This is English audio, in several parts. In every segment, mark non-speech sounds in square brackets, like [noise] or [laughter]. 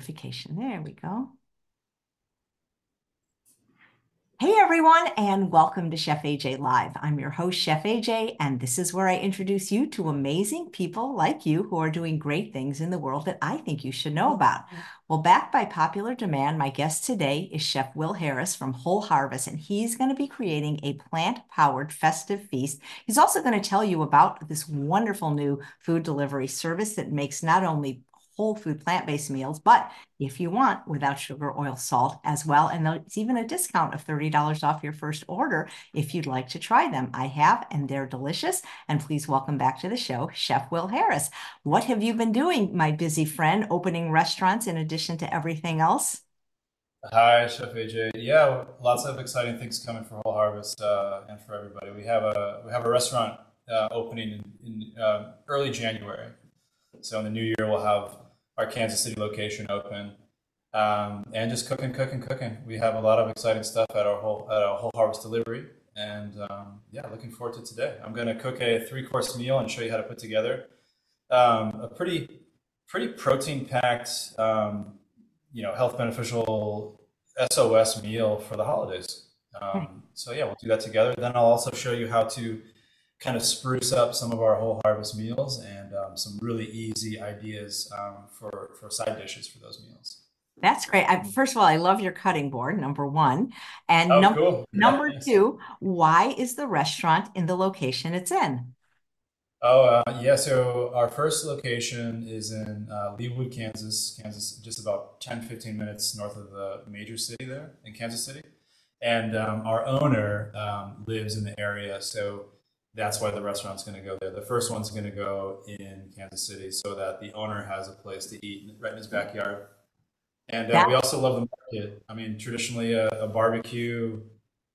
notification. There we go. Hey everyone, and welcome to Chef AJ Live. I'm your host, Chef AJ, and this is where I introduce you to amazing people like you who are doing great things in the world that I think you should know about. Well, backed by popular demand, my guest today is Chef Will Harris from Whole Harvest, and he's going to be creating a plant powered festive feast. He's also going to tell you about this wonderful new food delivery service that makes not only whole food plant-based meals, but if you want, without sugar, oil, salt as well. And it's even a discount of $30 off your first order if you'd like to try them. I have, and they're delicious. And please welcome back to the show, Chef Will Harris. What have you been doing, my busy friend, opening restaurants in addition to everything else? Hi, Chef AJ. Yeah, lots of exciting things coming for Whole Harvest uh, and for everybody. We have a we have a restaurant uh, opening in, in uh, early January. So in the new year, we'll have our Kansas City location open, um, and just cooking, cooking, cooking. We have a lot of exciting stuff at our whole at our whole harvest delivery, and um, yeah, looking forward to today. I'm going to cook a three course meal and show you how to put together um, a pretty pretty protein packed, um, you know, health beneficial SOS meal for the holidays. Um, so yeah, we'll do that together. Then I'll also show you how to kind of spruce up some of our whole harvest meals and um, some really easy ideas um, for, for side dishes for those meals. That's great. I, first of all, I love your cutting board, number one. And oh, num- cool. [laughs] number yeah, two, why is the restaurant in the location it's in? Oh, uh, yeah. So our first location is in uh, Leawood, Kansas. Kansas, just about 10, 15 minutes north of the major city there in Kansas City. And um, our owner um, lives in the area. So that's why the restaurant's going to go there. The first one's going to go in Kansas City so that the owner has a place to eat right in his backyard. And uh, we also love the market. I mean, traditionally a, a barbecue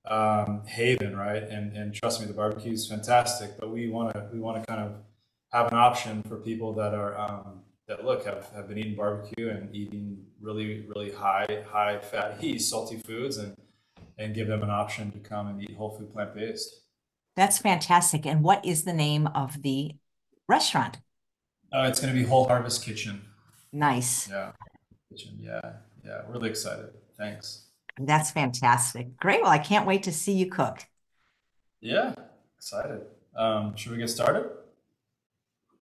um, haven, right? And and trust me, the barbecue is fantastic. But we want to we want to kind of have an option for people that are um, that look have, have been eating barbecue and eating really really high high fat fatty salty foods and and give them an option to come and eat whole food plant based. That's fantastic. And what is the name of the restaurant? Uh, it's going to be Whole Harvest Kitchen. Nice. Yeah, kitchen. Yeah, yeah. Really excited. Thanks. That's fantastic. Great. Well, I can't wait to see you cook. Yeah, excited. Um, should we get started?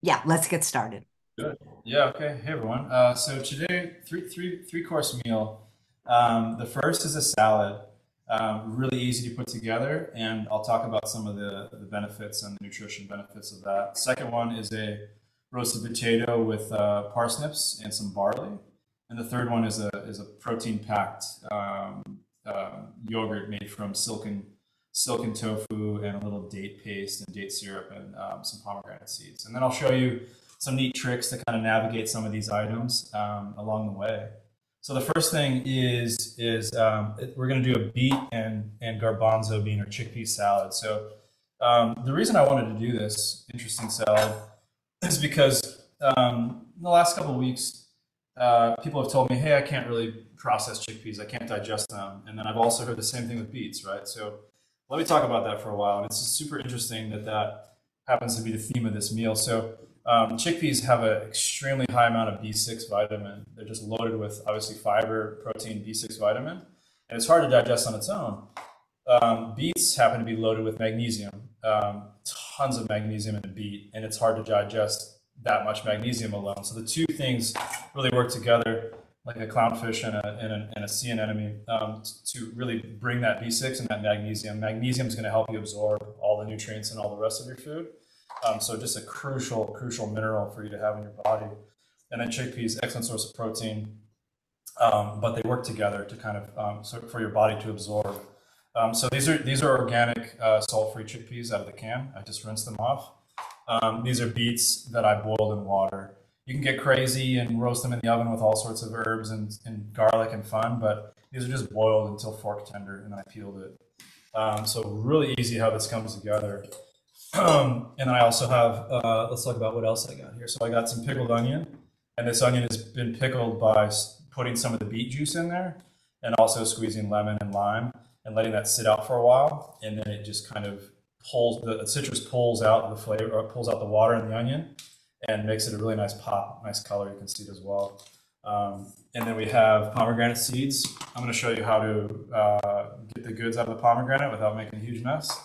Yeah, let's get started. Good. Yeah. Okay. Hey everyone. Uh, so today, three three three course meal. Um, the first is a salad. Um, really easy to put together, and I'll talk about some of the, the benefits and the nutrition benefits of that. Second one is a roasted potato with uh, parsnips and some barley, and the third one is a is a protein packed um, uh, yogurt made from silken silken tofu and a little date paste and date syrup and um, some pomegranate seeds. And then I'll show you some neat tricks to kind of navigate some of these items um, along the way. So the first thing is is um, we're going to do a beet and and garbanzo bean or chickpea salad. So um, the reason I wanted to do this interesting salad is because um, in the last couple of weeks, uh, people have told me, "Hey, I can't really process chickpeas. I can't digest them." And then I've also heard the same thing with beets, right? So let me talk about that for a while. And it's super interesting that that happens to be the theme of this meal. So um, chickpeas have an extremely high amount of B6 vitamin. They're just loaded with obviously fiber, protein, B6 vitamin, and it's hard to digest on its own. Um, beets happen to be loaded with magnesium, um, tons of magnesium in a beet, and it's hard to digest that much magnesium alone. So the two things really work together, like a clownfish and a, and a, and a sea anemone, um, to really bring that B6 and that magnesium. Magnesium is going to help you absorb all the nutrients and all the rest of your food. Um, so just a crucial, crucial mineral for you to have in your body. And then chickpeas, excellent source of protein, um, but they work together to kind of um, so for your body to absorb. Um, so these are these are organic, uh, salt-free chickpeas out of the can. I just rinsed them off. Um, these are beets that I boiled in water. You can get crazy and roast them in the oven with all sorts of herbs and, and garlic and fun, but these are just boiled until fork tender, and then I peeled it. Um, so really easy how this comes together. Um, and then I also have, uh, let's talk about what else I got here. So I got some pickled onion, and this onion has been pickled by putting some of the beet juice in there and also squeezing lemon and lime and letting that sit out for a while. And then it just kind of pulls, the citrus pulls out the flavor, or pulls out the water in the onion and makes it a really nice pop, nice color. You can see it as well. Um, and then we have pomegranate seeds. I'm going to show you how to uh, get the goods out of the pomegranate without making a huge mess.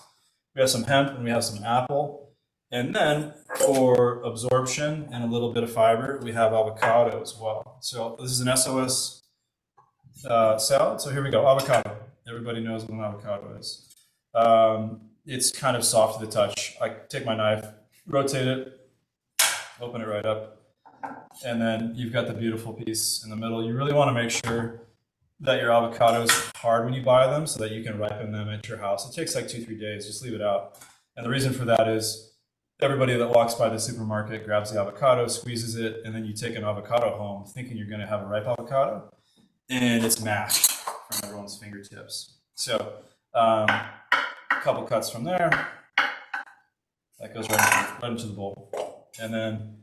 We have some hemp and we have some apple. And then for absorption and a little bit of fiber, we have avocado as well. So this is an SOS uh, salad. So here we go, avocado. Everybody knows what an avocado is. Um, it's kind of soft to the touch. I take my knife, rotate it, open it right up, and then you've got the beautiful piece in the middle. You really want to make sure that your avocados hard when you buy them so that you can ripen them at your house. It takes like two, three days. Just leave it out. And the reason for that is everybody that walks by the supermarket grabs the avocado, squeezes it, and then you take an avocado home thinking you're going to have a ripe avocado, and it's mashed from everyone's fingertips. So, um, a couple cuts from there. That goes right, right into the bowl. And then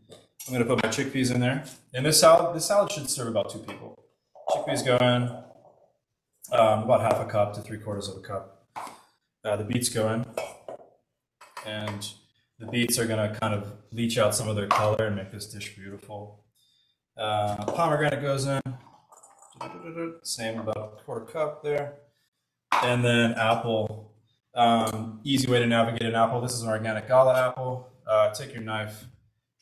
I'm gonna put my chickpeas in there. And this salad, this salad should serve about two people. Chickpeas go in, um, about half a cup to three quarters of a cup. Uh, the beets go in, and the beets are gonna kind of leach out some of their color and make this dish beautiful. Uh, pomegranate goes in, same about a quarter cup there. And then apple, um, easy way to navigate an apple. This is an organic gala apple. Uh, take your knife,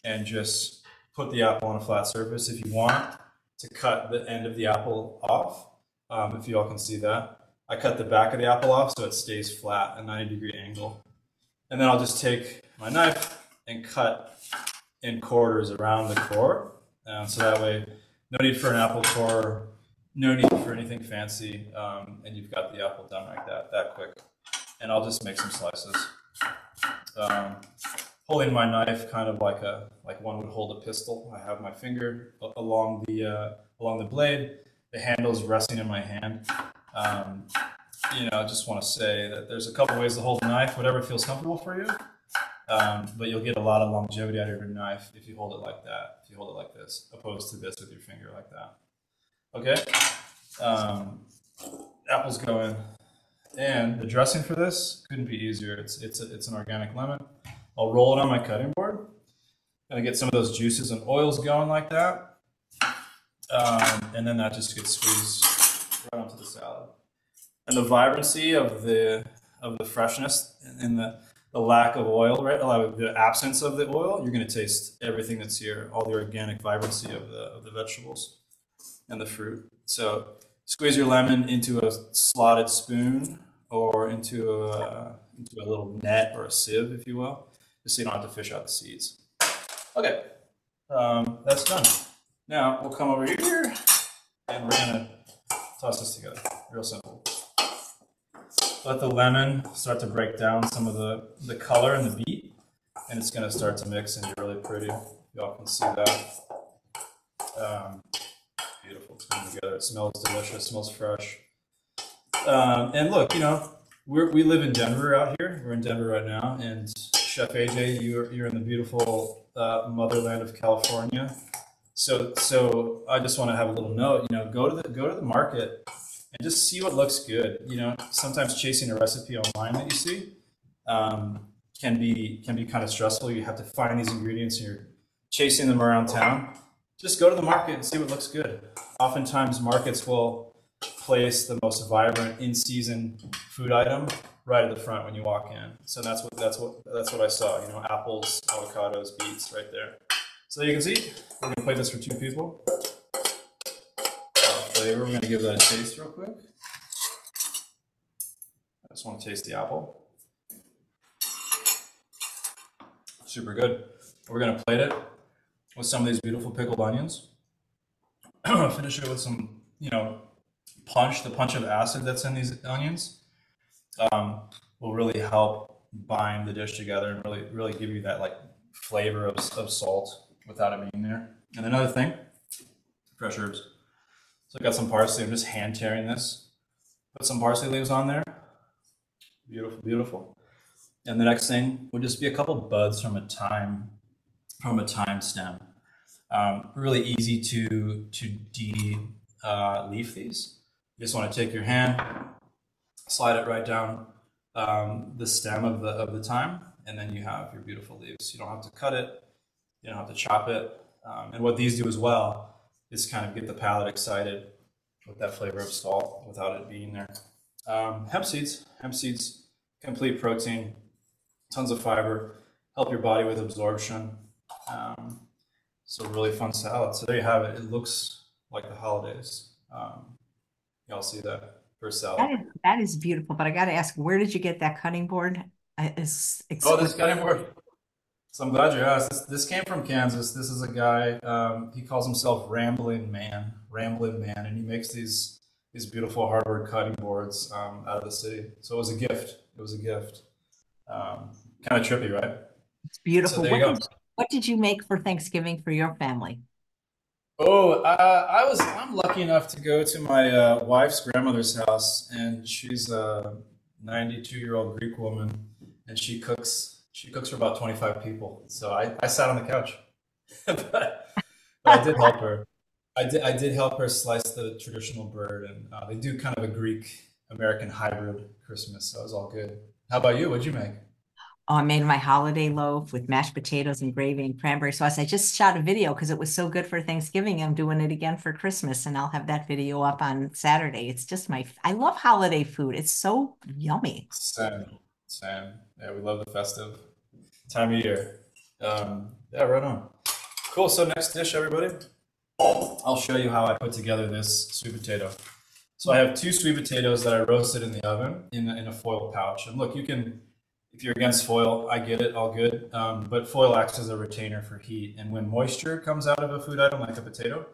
and just put the apple on a flat surface. If you want to cut the end of the apple off, um, if you all can see that, I cut the back of the apple off so it stays flat, a 90 degree angle. And then I'll just take my knife and cut in quarters around the core. Um, so that way, no need for an apple core, no need for anything fancy, um, and you've got the apple done like that, that quick. And I'll just make some slices. Holding my knife kind of like a like one would hold a pistol. I have my finger along the uh, along the blade. The handle is resting in my hand. Um, you know, I just want to say that there's a couple ways to hold a knife, whatever feels comfortable for you. Um, but you'll get a lot of longevity out of your knife if you hold it like that, if you hold it like this, opposed to this with your finger like that. Okay? Um, apples go in. And the dressing for this couldn't be easier. It's, it's, a, it's an organic lemon. I'll roll it on my cutting board. Gonna get some of those juices and oils going like that. Um, and then that just gets squeezed right onto the salad. And the vibrancy of the of the freshness and the, the lack of oil, right? The absence of the oil, you're gonna taste everything that's here, all the organic vibrancy of the of the vegetables and the fruit. So squeeze your lemon into a slotted spoon or into a into a little net or a sieve, if you will so you don't have to fish out the seeds. Okay, um, that's done. Now we'll come over here and we're gonna toss this together. Real simple. Let the lemon start to break down some of the, the color and the beet, and it's gonna start to mix and be really pretty. Y'all can see that. Um, beautiful. It's coming together. It smells delicious. Smells fresh. Um, and look, you know, we we live in Denver out here. We're in Denver right now, and Chef AJ. You're you're in the beautiful uh, motherland of California. So so I just want to have a little note. You know, go to the go to the market and just see what looks good. You know, sometimes chasing a recipe online that you see um, can be can be kind of stressful. You have to find these ingredients and you're chasing them around town. Just go to the market and see what looks good. Oftentimes, markets will place the most vibrant in season food item right at the front when you walk in. So that's what that's what that's what I saw. You know, apples, avocados, beets, right there. So you can see, we're gonna play this for two people. Uh, flavor, we're gonna give that a taste real quick. I just want to taste the apple. Super good. We're gonna plate it with some of these beautiful pickled onions. [clears throat] Finish it with some, you know, punch, the punch of acid that's in these onions um, will really help bind the dish together and really really give you that like flavor of, of salt without it being there. And another thing, fresh herbs. So I got some parsley. I'm just hand tearing this. Put some parsley leaves on there. Beautiful, beautiful. And the next thing would just be a couple buds from a thyme from a thyme stem. Um, really easy to to de uh, leaf these. You just want to take your hand, slide it right down um, the stem of the of the thyme, and then you have your beautiful leaves. You don't have to cut it, you don't have to chop it. Um, and what these do as well is kind of get the palate excited with that flavor of salt without it being there. Um, hemp seeds, hemp seeds, complete protein, tons of fiber, help your body with absorption. Um, so really fun salad. So there you have it. It looks like the holidays. Um, y'all see that salad. That is, that is beautiful, but I got to ask, where did you get that cutting board? It's oh, this cutting board. So I'm glad you asked. This, this came from Kansas. This is a guy. Um, he calls himself Rambling Man, Rambling Man, and he makes these these beautiful hardwood cutting boards um, out of the city. So it was a gift. It was a gift. Um, kind of trippy, right? It's beautiful. So what. Did, what did you make for Thanksgiving for your family? Oh, uh, I was. I'm lucky enough to go to my uh, wife's grandmother's house, and she's a 92 year old Greek woman, and she cooks. She cooks for about 25 people. So I, I sat on the couch, [laughs] but, but I did help her. I did. I did help her slice the traditional bird, and uh, they do kind of a Greek American hybrid Christmas, so it was all good. How about you? What'd you make? Oh, I made my holiday loaf with mashed potatoes and gravy and cranberry sauce. I just shot a video because it was so good for Thanksgiving. I'm doing it again for Christmas, and I'll have that video up on Saturday. It's just my, I love holiday food. It's so yummy. Same, same. Yeah, we love the festive time of year. Um, yeah, right on. Cool. So next dish, everybody. I'll show you how I put together this sweet potato. So I have two sweet potatoes that I roasted in the oven in in a foil pouch. And look, you can if you're against foil, I get it, all good. Um, but foil acts as a retainer for heat. And when moisture comes out of a food item like a potato,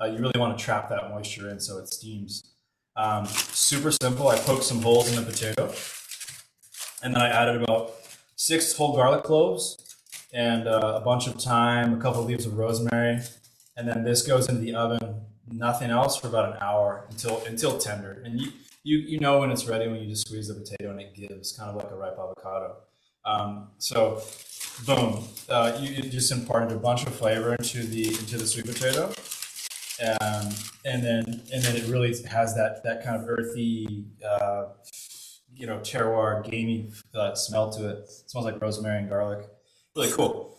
uh, you really want to trap that moisture in so it steams. Um, super simple. I poked some holes in the potato. And then I added about six whole garlic cloves and uh, a bunch of thyme, a couple of leaves of rosemary. And then this goes into the oven, nothing else for about an hour until until tender. And you, you you know when it's ready when you just squeeze the potato and it gives kind of like a ripe avocado. Um, so, boom, uh, you, you, just imparted a bunch of flavor into the into the sweet potato, um, and then and then it really has that that kind of earthy, uh, you know, terroir gamey uh, smell to it. it. Smells like rosemary and garlic. Really cool.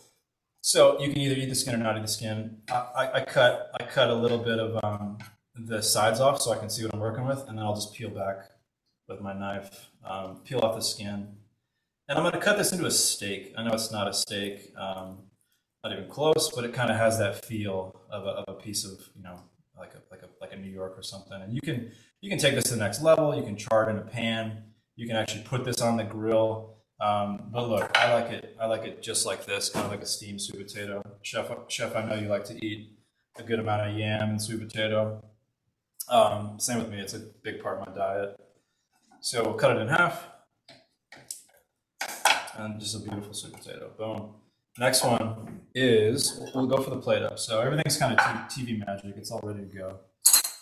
So you can either eat the skin or not eat the skin. I, I, I cut I cut a little bit of um, the sides off so I can see what I'm working with, and then I'll just peel back with my knife, um, peel off the skin. And I'm going to cut this into a steak. I know it's not a steak, um, not even close, but it kind of has that feel of a, of a piece of, you know, like a, like a, like a New York or something. And you can, you can take this to the next level. You can char it in a pan. You can actually put this on the grill. Um, but look, I like it. I like it just like this, kind of like a steamed sweet potato. Chef, chef, I know you like to eat a good amount of yam and sweet potato. Um, same with me, it's a big part of my diet. So we'll cut it in half. And just a beautiful sweet potato. Boom. Next one is, we'll go for the plate up. So everything's kind of TV magic. It's all ready to go.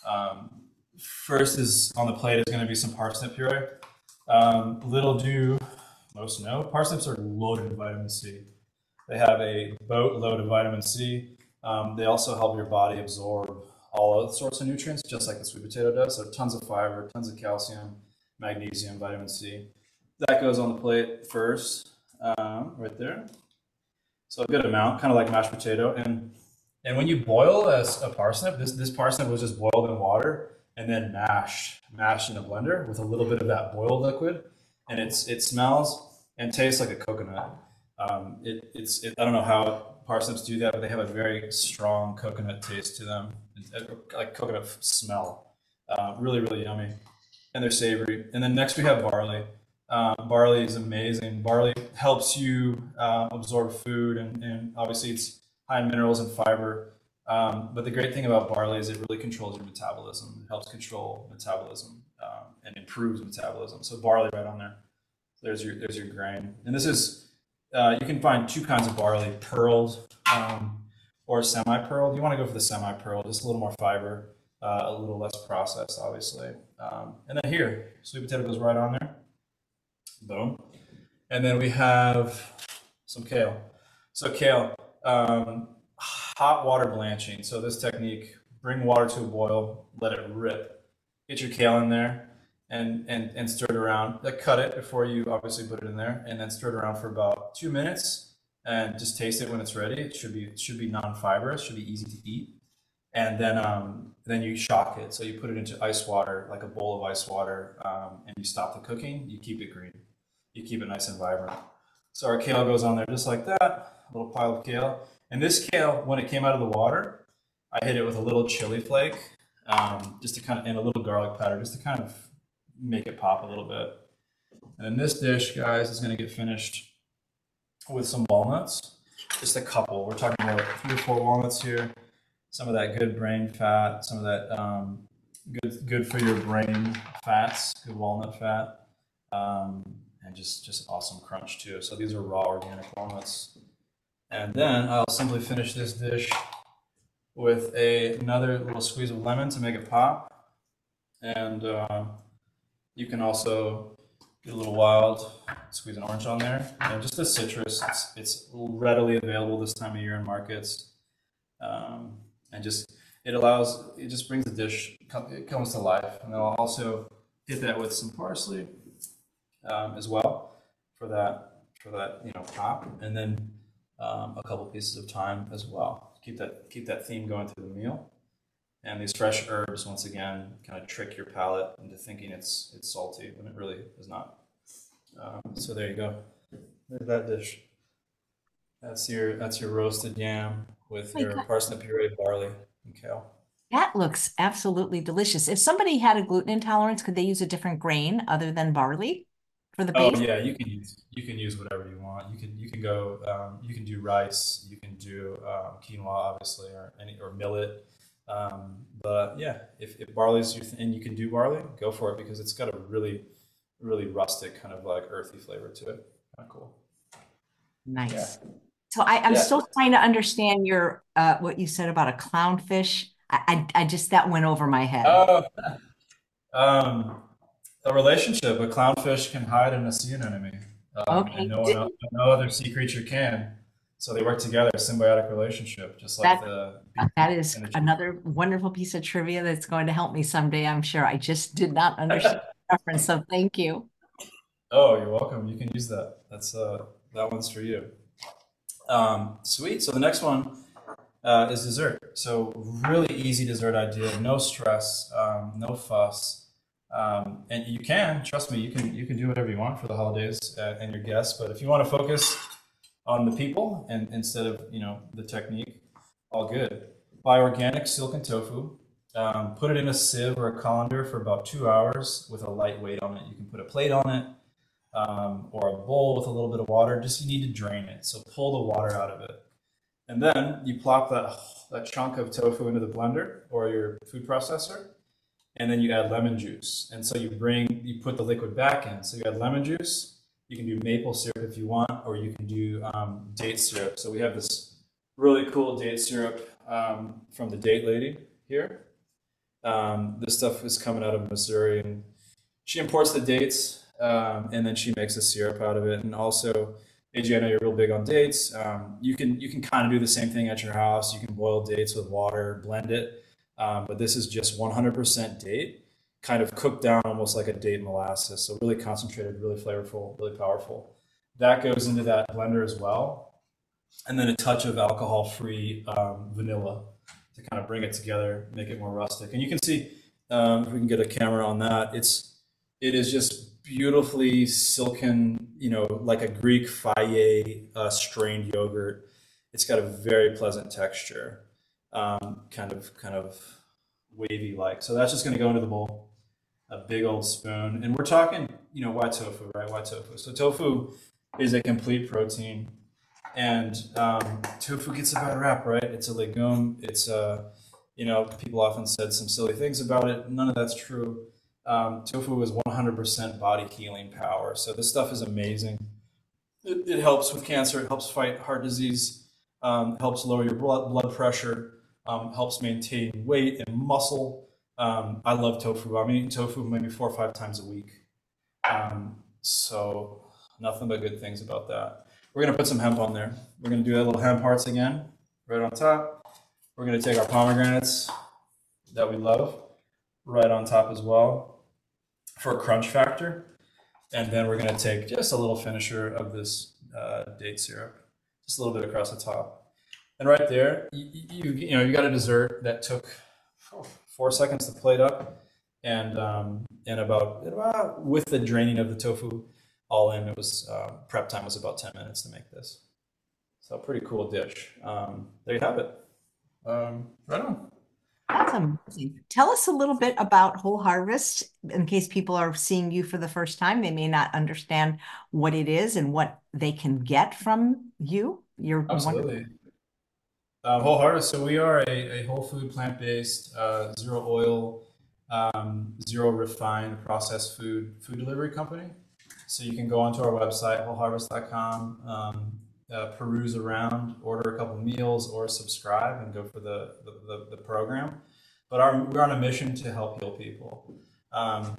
Um, first is on the plate is going to be some parsnip puree. Um, little do most know, parsnips are loaded in vitamin C. They have a boatload of vitamin C. Um, they also help your body absorb all other sorts of nutrients, just like the sweet potato does. So tons of fiber, tons of calcium, magnesium, vitamin C. That goes on the plate first, um, right there. So a good amount, kind of like mashed potato. And and when you boil a, a parsnip, this this parsnip was just boiled in water and then mashed, mashed in a blender with a little bit of that boiled liquid, and it's it smells and tastes like a coconut. Um, it, it's it, I don't know how parsnips do that, but they have a very strong coconut taste to them, like coconut smell. Uh, really, really yummy, and they're savory. And then next we have barley. Uh, barley is amazing. Barley helps you uh, absorb food, and, and, obviously it's high in minerals and fiber. Um, but the great thing about barley is it really controls your metabolism. It helps control metabolism um, and improves metabolism. So barley right on there. There's your there's your grain, and this is uh, you can find two kinds of barley, pearled um, or semi-pearled. You want to go for the semi-pearled, just a little more fiber, uh, a little less processed, obviously. Um, and then here, sweet potato goes right on there. Boom. And then we have some kale. So kale, um, hot water blanching. So this technique, bring water to a boil, let it rip. Get your kale in there, and, and, and stir it around. Cut it before you obviously put it in there, and then stir it around for about two minutes, and just taste it when it's ready. It should be it should be non-fibrous, should be easy to eat. and then um, then you shock it. So you put it into ice water, like a bowl of ice water, um, and you stop the cooking. You keep it green. You keep it nice and vibrant. So our kale goes on there just like that, a little pile of kale. And this kale, when it came out of the water, I hit it with a little chili flake, um, just to kind of, and a little garlic powder, just to kind of make it pop a little bit. And then this dish, guys, is going to get finished with some walnuts, just a couple. We're talking about three or four walnuts here some of that good brain fat, some of that um, good good for your brain fats, good walnut fat, um, and just just awesome crunch too. So these are raw organic walnuts. And then I'll simply finish this dish with a, another little squeeze of lemon to make it pop. And uh, you can also a little wild, squeeze an orange on there. And just a citrus, it's, it's readily available this time of year in markets. Um, and just it allows it just brings the dish it comes to life. And i'll also hit that with some parsley um, as well for that for that you know pop. And then um, a couple pieces of thyme as well. Keep that keep that theme going through the meal. And these fresh herbs once again kind of trick your palate into thinking it's it's salty when it really is not um, so there you go there's that dish that's your that's your roasted yam with My your God, parsnip puree, barley, and kale. that looks absolutely delicious. If somebody had a gluten intolerance, could they use a different grain other than barley for the base? Oh base? yeah, you can use you can use whatever you want. You can you can go um, you can do rice, you can do um, quinoa obviously, or any or millet. Um, but yeah, if, if barley's your th- and you can do barley, go for it because it's got a really really rustic kind of like earthy flavor to it. Kind of cool. Yeah. Nice. So I, I'm Yeah. still trying to understand your uh, what you said about a clownfish. I, I I just that went over my head. Oh, [laughs] um, a relationship. A clownfish can hide in a sea anemone, um, and Okay, no one else, no other sea creature can. So they work together, symbiotic relationship, just like that the that bees is and the tree. another wonderful piece of trivia that's going to help me someday, I'm sure. I just did not [laughs] understand the reference, so thank you. Oh, you're welcome. You can use that. That's uh, that one's for you. Um, sweet. So the next one uh, is dessert. So really easy dessert idea. No stress, um, no fuss, um, and you can trust me. You can you can do whatever you want for the holidays uh, and your guests. But if you want to focus on the people and instead of you know the technique, all good. Buy organic silken tofu. Um, put it in a sieve or a colander for about two hours with a light weight on it. You can put a plate on it um, or a bowl with a little bit of water. Just you need to drain it. So pull the water out of it. And then you plop that, that chunk of tofu into the blender or your food processor. And then you add lemon juice. And so you bring, you put the liquid back in. So you add lemon juice. You can do maple syrup if you want, or you can do um, date syrup. So we have this really cool date syrup um, from the Date Lady here. Um, this stuff is coming out of Missouri, and she imports the dates, um, and then she makes a syrup out of it. And also, AJ, I know you're real big on dates. Um, you can you can kind of do the same thing at your house. You can boil dates with water, blend it, um, but this is just 100% date, kind of cooked down almost like a date molasses. So really concentrated, really flavorful, really powerful. That goes into that blender as well, and then a touch of alcohol-free um, vanilla kind of bring it together, make it more rustic. And you can see um, if we can get a camera on that, it's it is just beautifully silken, you know, like a Greek Fage uh, strained yogurt. It's got a very pleasant texture, um, kind of kind of wavy like. So that's just going to go into the bowl, a big old spoon, and we're talking, you know, white tofu, right? White tofu. So tofu is a complete protein and um, tofu gets a bad rap, right? It's a legume. It's a, you know, people often said some silly things about it. None of that's true. Um, tofu is 100% body healing power. So this stuff is amazing. It, it helps with cancer. It helps fight heart disease. Um, helps lower your blood blood pressure. Um, helps maintain weight and muscle. Um, I love tofu. I'm eating tofu maybe four or five times a week. Um, so nothing but good things about that. We're gonna put some hemp on there. We're gonna do that little hemp hearts again, right on top. We're gonna take our pomegranates that we love, right on top as well for a crunch factor. And then we're gonna take just a little finisher of this uh, date syrup, just a little bit across the top. And right there, you, you, you know, you got a dessert that took four seconds to plate up, and um, and about, about with the draining of the tofu all in, it was uh, prep time was about ten minutes to make this. So pretty cool dish. Um, there you have it. Um, right on. That's amazing. Tell us a little bit about Whole Harvest in case people are seeing you for the first time. They may not understand what it is and what they can get from you. You're absolutely. Uh, whole Harvest. So we are a, a whole food, plant based, uh, zero oil, um, zero refined processed food food delivery company. So you can go onto our website, wholeharvest.com, um, uh, peruse around, order a couple meals, or subscribe and go for the, the, the, the program. But our, we're on a mission to help heal people. Um,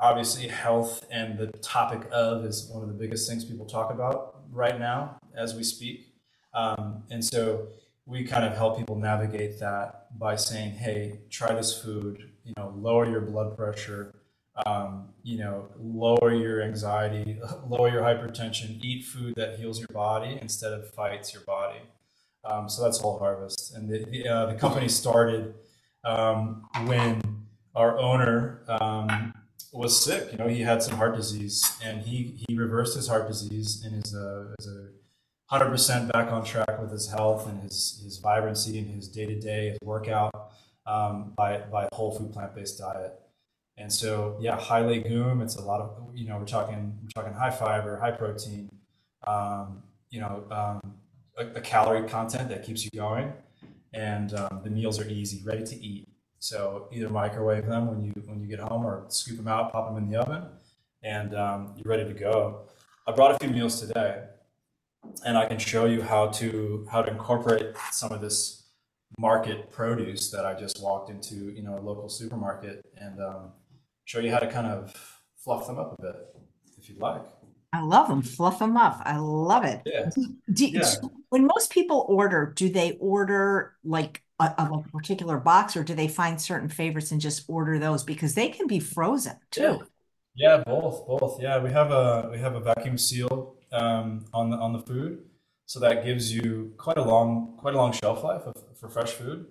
obviously, health and the topic of is one of the biggest things people talk about right now as we speak. Um, and so we kind of help people navigate that by saying, hey, try this food, you know, lower your blood pressure, um, you know, lower your anxiety, [laughs] lower your hypertension, eat food that heals your body instead of fights your body. Um, so that's Whole Harvest. And the, the, uh, the company started um, when our owner um, was sick. You know, he had some heart disease and he, he reversed his heart disease and is a, is a 100% back on track with his health and his, his vibrancy and his day to day, his workout um, by, by whole food plant based diet. And so, yeah, high legume. It's a lot of you know we're talking we're talking high fiber, high protein. Um, you know, um, a, a, calorie content that keeps you going, and um, the meals are easy, ready to eat. So either microwave them when you when you get home, or scoop them out, pop them in the oven, and um, you're ready to go. I brought a few meals today, and I can show you how to how to incorporate some of this market produce that I just walked into, you know, a local supermarket, and um, show you how to kind of fluff them up a bit if you'd like. I love them. Fluff them up. I love it. Yeah. Do, yeah. when most people order, do they order like a, a, particular box or do they find certain favorites and just order those because they can be frozen too? Yeah, yeah both, both. Yeah, we have a we have a vacuum seal um, on the on the food, so that gives you quite a long quite a long shelf life of, for fresh food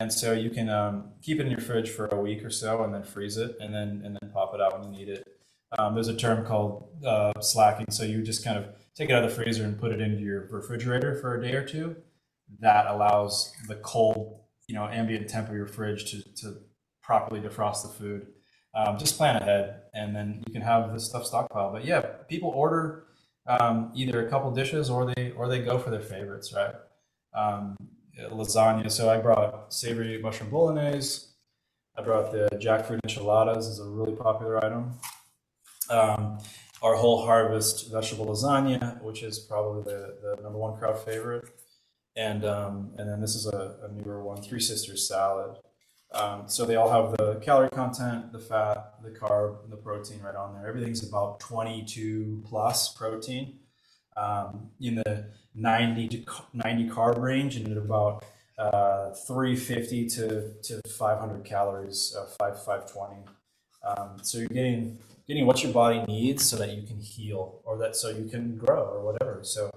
and so you can um, keep it in your fridge for a week or so and then freeze it and then and then pop it out when you need it. Um, there's a term called uh, slacking. So you just kind of take it out of the freezer and put it into your refrigerator for a day or two. That allows the cold you know ambient temp of your fridge to, to properly defrost the food. Um, just plan ahead and then you can have this stuff stockpiled. But yeah people order um, either a couple dishes or they or they go for their favorites right? Um, lasagna. So I brought savory mushroom bolognese. I brought the jackfruit enchiladas is a really popular item. Um, our whole harvest vegetable lasagna, which is probably the, the number one crowd favorite. And um, and then this is a, a, newer one, Three Sisters salad. Um, so they all have the calorie content, the fat, the carb, and the protein right on there. Everything's about 22 plus protein um, in the 90 to 90 carb range and at about uh, 350 to, to 500 calories, uh, 5 520. Um, so you're getting getting what your body needs so that you can heal or that so you can grow or whatever. So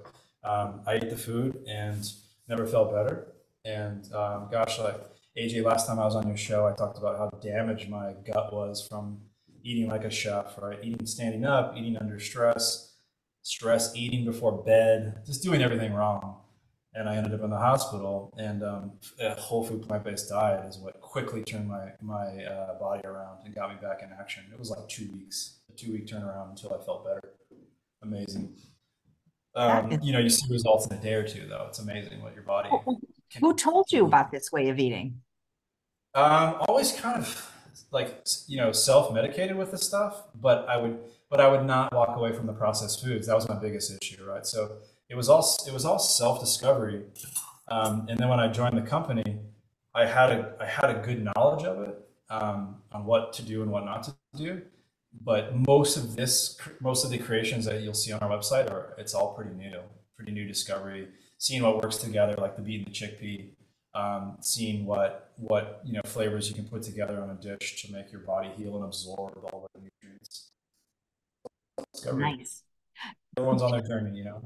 um, I ate the food and never felt better. And um, gosh, like AJ, last time I was on your show, I talked about how damaged my gut was from eating like a chef, right? Eating standing up, eating under stress stress, eating before bed, just doing everything wrong. And I ended up in the hospital. And um, a whole food plant based diet is what quickly turned my my uh, body around and got me back in action. It was like two weeks, a two week turnaround until I felt better. Amazing. Um, you know, you see results in a day or two, though. It's amazing what your body. Can- Who told you about this way of eating? Um, always kind of like you know self medicated with this stuff, but I would but I would not walk away from the processed foods. That was my biggest issue, right? So it was all it was all self discovery, um, and then when I joined the company, I had a I had a good knowledge of it um, on what to do and what not to do. But most of this, most of the creations that you'll see on our website are it's all pretty new, pretty new discovery. Seeing what works together, like the beet and the chickpea, um, seeing what what you know flavors you can put together on a dish to make your body heal and absorb all the nutrients. Nice. Everyone's on their journey, you know.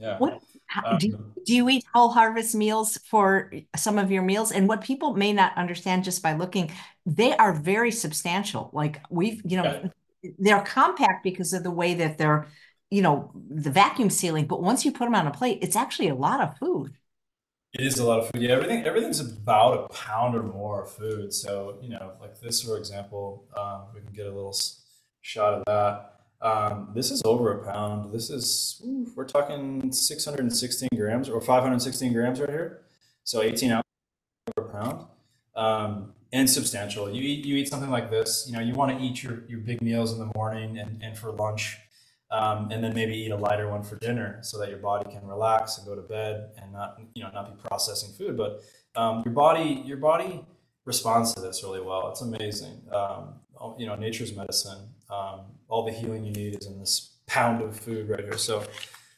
Yeah. What how, do you, Um, do you eat whole harvest meals for some of your meals? And what people may not understand just by looking, they are very substantial. Like we've, you yeah. know, they're compact because of the way that they're, you know, the vacuum sealing. But once you put them on a plate, it's actually a lot of food. It is a lot of food. Yeah, everything everything's about a pound or more of food. So, you know, like this, for example, um, we can get a little shot of that. Um, this is over a pound. This is, we're talking 616 grams or 516 grams right here. So 18 ounces per pound. Um, and substantial. You eat you eat something like this, you know, you want to eat your, your big meals in the morning and, and for lunch. Um, and then maybe eat a lighter one for dinner so that your body can relax and go to bed and not you know not be processing food but um, your body your body responds to this really well it's amazing um, you know nature's medicine um, all the healing you need is in this pound of food right here so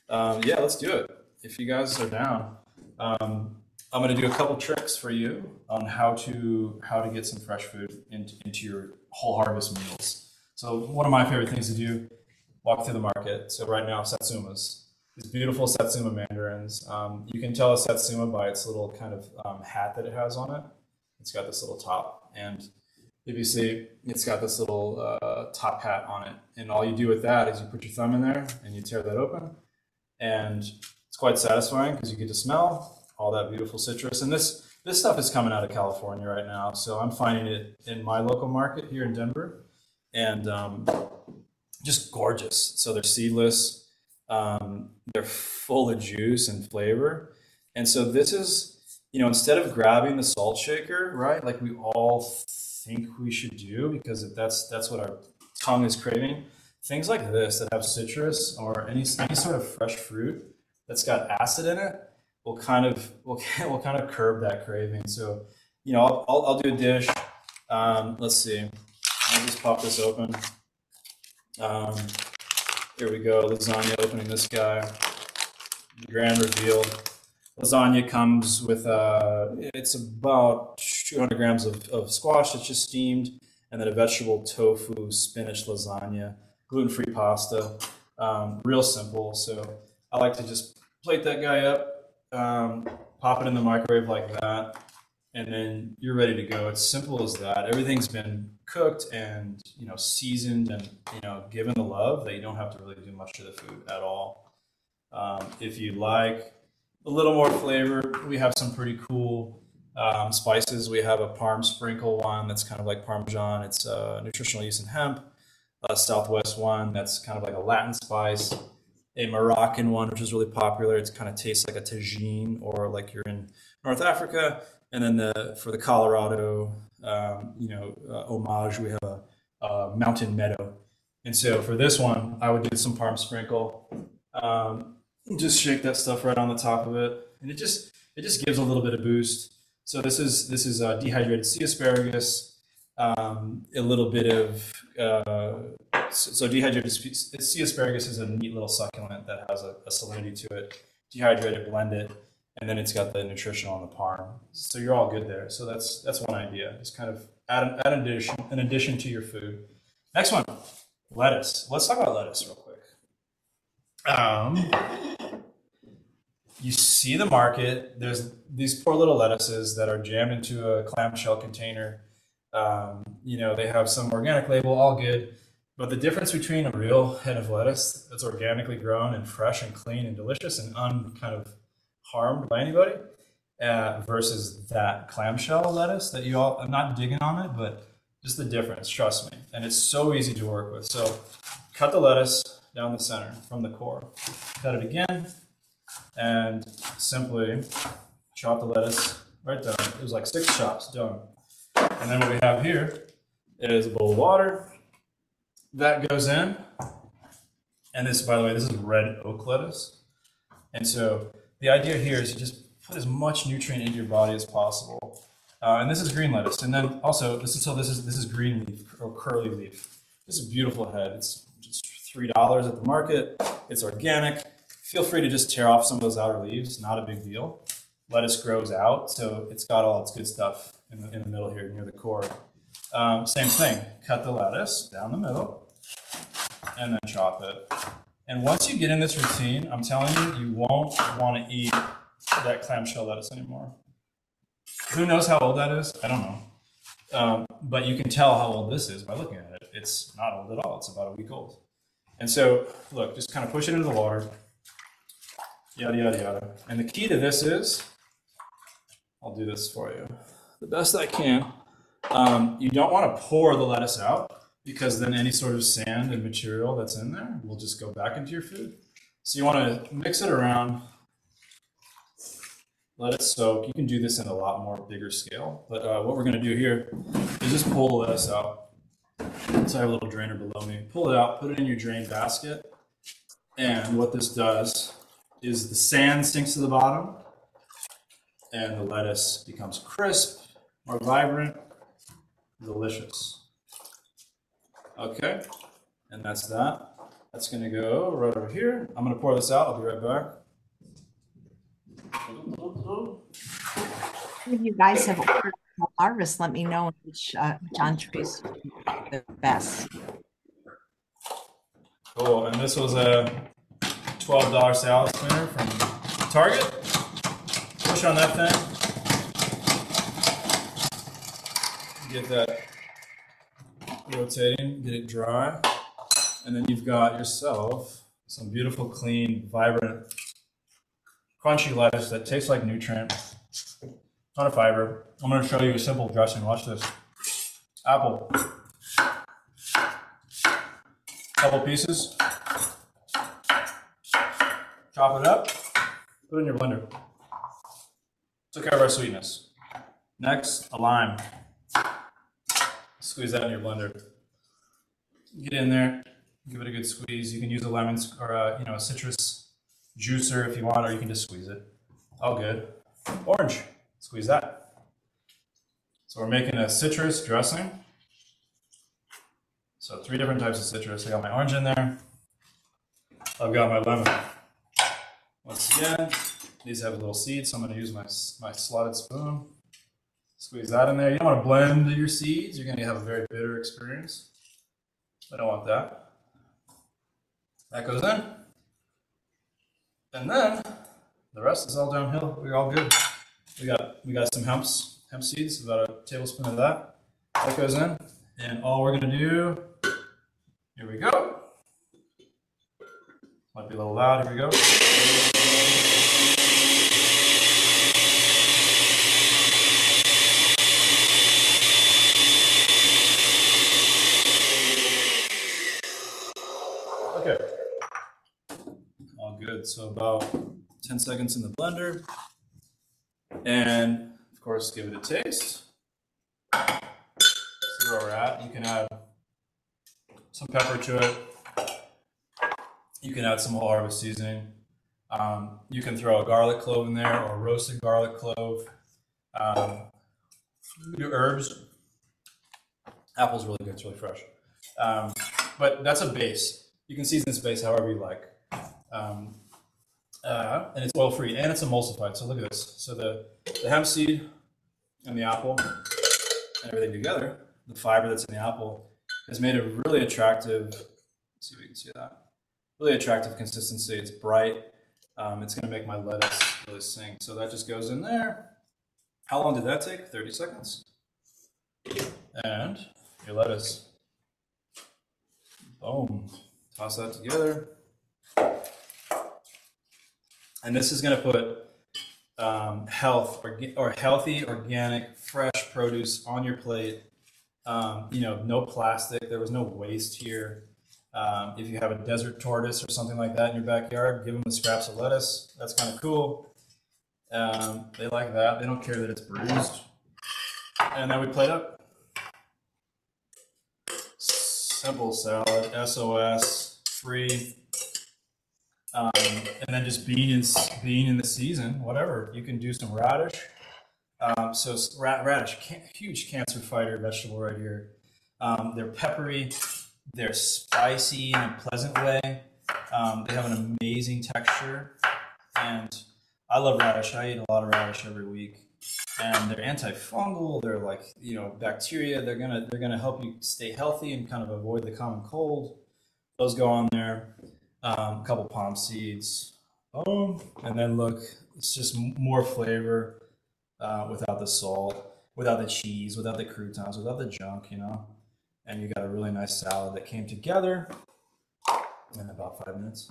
um, yeah let's do it if you guys are down um, i'm going to do a couple tricks for you on how to how to get some fresh food into, into your whole harvest meals so one of my favorite things to do walk through the market. So right now, satsumas, these beautiful satsuma mandarins. Um, you can tell a satsuma by its little kind of um, hat that it has on it. It's got this little top, and if you see, it's got this little uh, top hat on it. And all you do with that is you put your thumb in there and you tear that open, and it's quite satisfying because you get to smell all that beautiful citrus. And this this stuff is coming out of California right now, so I'm finding it in my local market here in Denver, and um, just gorgeous. So they're seedless. Um, they're full of juice and flavor. And so this is, you know, instead of grabbing the salt shaker, right, like we all think we should do because that's that's what our tongue is craving. Things like this that have citrus or any any sort of fresh fruit that's got acid in it will kind of [laughs] will, will kind of curb that craving. So, you know, I'll, I'll, I'll do a dish. Um, let's see. I'll just pop this open. Um, here we go, lasagna opening this guy. Grand reveal. Lasagna comes with, uh, it's about 200 grams of, of squash that's just steamed, and then a vegetable tofu spinach lasagna, gluten free pasta. Um, real simple. So I like to just plate that guy up, um, pop it in the microwave like that, and then you're ready to go. It's simple as that. Everything's been cooked and you know seasoned and you know given the love that you don't have to really do much to the food at all. Um, if you like a little more flavor, we have some pretty cool um, spices. We have a Parm sprinkle one that's kind of like Parmesan. It's uh, nutritional yeast and hemp. A Southwest one that's kind of like a Latin spice. A Moroccan one, which is really popular. It kind of tastes like a tagine or like you're in North Africa. And then the for the Colorado, um, you know, uh, homage, we have a, a Mountain Meadow. And so for this one, I would do some Parm sprinkle. Um, just shake that stuff right on the top of it, and it just it just gives a little bit of boost. So this is this is uh, dehydrated sea asparagus, um, a little bit of uh, so dehydrated sea asparagus is a neat little succulent that has a, a salinity to it. Dehydrate it, blend it, and then it's got the nutrition on the parm. So you're all good there. So that's that's one idea. Just kind of add an, add an addition an addition to your food. Next one, lettuce. Let's talk about lettuce real quick. Um, you see the market. There's these poor little lettuces that are jammed into a clamshell container. Um, you know, they have some organic label, all good. But the difference between a real head of lettuce that's organically grown and fresh and clean and delicious and un kind of harmed by anybody uh, versus that clamshell lettuce that you all, I'm not digging on it, but just the difference, trust me. And it's so easy to work with. So cut the lettuce down the center from the core. Cut it again and simply chop the lettuce right down. It was like six chops done. And then what we have here is a bowl of water. That goes in. And this, by the way, this is red oak lettuce. And so the idea here is to just put as much nutrient into your body as possible. Uh, and this is green lettuce. And then also, this is so this is this is green leaf or curly leaf. This is a beautiful head. It's just three dollars at the market. It's organic. Feel free to just tear off some of those outer leaves. Not a big deal. Lettuce grows out, so it's got all its good stuff in the, in the middle here near the core. Um, same thing. Cut the lettuce down the middle, and then chop it. And once you get in this routine, I'm telling you, you won't want to eat that clamshell lettuce anymore. Who knows how old that is? I don't know. Um, but you can tell how old this is by looking at it. It's not old at all. It's about a week old. And so, look, just kind of push it into the water. Yada, yada, yada. And the key to this is, I'll do this for you the best I can. Um, you don't want to pour the lettuce out because then any sort of sand and material that's in there will just go back into your food. So you want to mix it around, let it soak. You can do this in a lot more bigger scale. But uh, what we're going to do here is just pull the lettuce out. So I have a little drainer below me. Pull it out, put it in your drain basket. And what this does is the sand sinks to the bottom and the lettuce becomes crisp, more vibrant, delicious. Okay, and that's that. That's gonna go right over here. I'm gonna pour this out. I'll be right back. If you guys have ordered harvest, let me know which uh, which entrees the best. Cool. And this was a twelve dollar salad spinner from Target. Push on that thing. Get that rotating, get it dry, and then you've got yourself some beautiful, clean, vibrant, crunchy lettuce that tastes like nutrient, ton of fiber. I'm going to show you a simple dressing. Watch this. Apple. Couple pieces. Chop it up. Put it in your blender. Took care of our sweetness. Next, a lime. Squeeze that in your blender. Get in there, give it a good squeeze. You can use a lemon or a, you know a citrus juicer if you want, or you can just squeeze it. All good. Orange, squeeze that. So we're making a citrus dressing. So three different types of citrus. I got my orange in there. I've got my lemon. Once again, these have a little seed, so I'm going to use my, my slotted spoon. Squeeze that in there. You don't want to blend your seeds. You're going to have a very bitter experience. I don't want that. That goes in. And then the rest is all downhill. We're all good. We got we got some hemp hemp seeds, about a tablespoon of that. That goes in. And all we're gonna do, here we go. Might be a little loud, here we go. Okay. All good. So about 10 seconds in the blender. And of course, give it a taste. See where we're at. You can add some pepper to it. You can add some whole harvest seasoning. Um, you can throw a garlic clove in there or roasted garlic clove. Um, do herbs. Apple's really good. It's really fresh. Um, but that's a base. You can season this base however you like. Um, uh, and it's oil free and it's emulsified. So look at this. So the, the hemp seed and the apple and everything together, the fiber that's in the apple, has made a really attractive. see if we can see that. Really attractive consistency. It's bright. Um, it's going to make my lettuce really sing. So that just goes in there. How long did that take? 30 seconds. And your lettuce. Boom. Toss that together. And this is going to put um, health or, or healthy, organic, fresh produce on your plate. Um, you know, no plastic. There was no waste here. Um, if you have a desert tortoise or something like that in your backyard, give them the scraps of lettuce. That's kind of cool. Um, they like that. They don't care that it's bruised. And then we plate up. Simple salad, SOS, free. Um, and then just being in, being in the season, whatever. You can do some radish. Um, so radish, huge cancer fighter vegetable right here. Um, they're peppery, they're spicy in a pleasant way. Um, they have an amazing texture, and I love radish. I eat a lot of radish every week, and they're antifungal. They're like you know bacteria. They're gonna they're gonna help you stay healthy and kind of avoid the common cold. Those go on there. Um, a couple pom seeds, boom, and then look, it's just more flavor uh, without the salt, without the cheese, without the croutons, without the junk, you know. And you got a really nice salad that came together in about five minutes.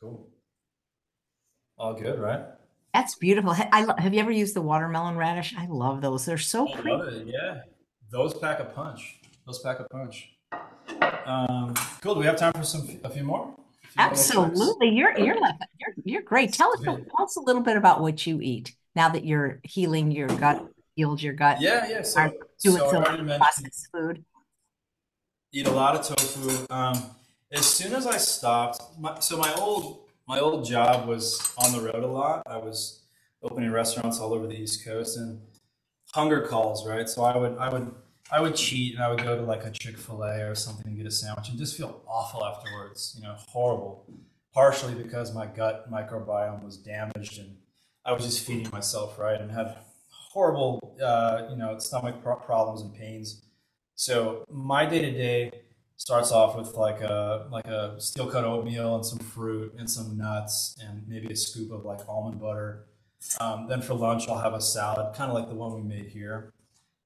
Cool. All good, right? That's beautiful. I lo- have you ever used the watermelon radish? I love those. They're so pretty. Yeah, those pack a punch. Those pack a punch. Um, cool. Do we have time for some a few more? A few more little tricks? Absolutely. You're you're you're you're great. Tell us a- tell us a little bit about what you eat now that you're healing your gut, healed your gut, Yeah, yeah. So, doing so some processed food. eat a lot of tofu. Um, as soon as I stopped, my, so my old my old job was on the road a lot. I was opening restaurants all over the East Coast and hunger calls, right? So I would I would I would cheat and I would go to like a Chick Fil A or something and get a sandwich and just feel awful afterwards. You know, horrible. Partially because my gut microbiome was damaged and I was just feeding myself right and had horrible, uh, you know, stomach pro- problems and pains. So my day to day starts off with like a like a steel cut oatmeal and some fruit and some nuts and maybe a scoop of like almond butter. Um, then for lunch I'll have a salad, kind of like the one we made here.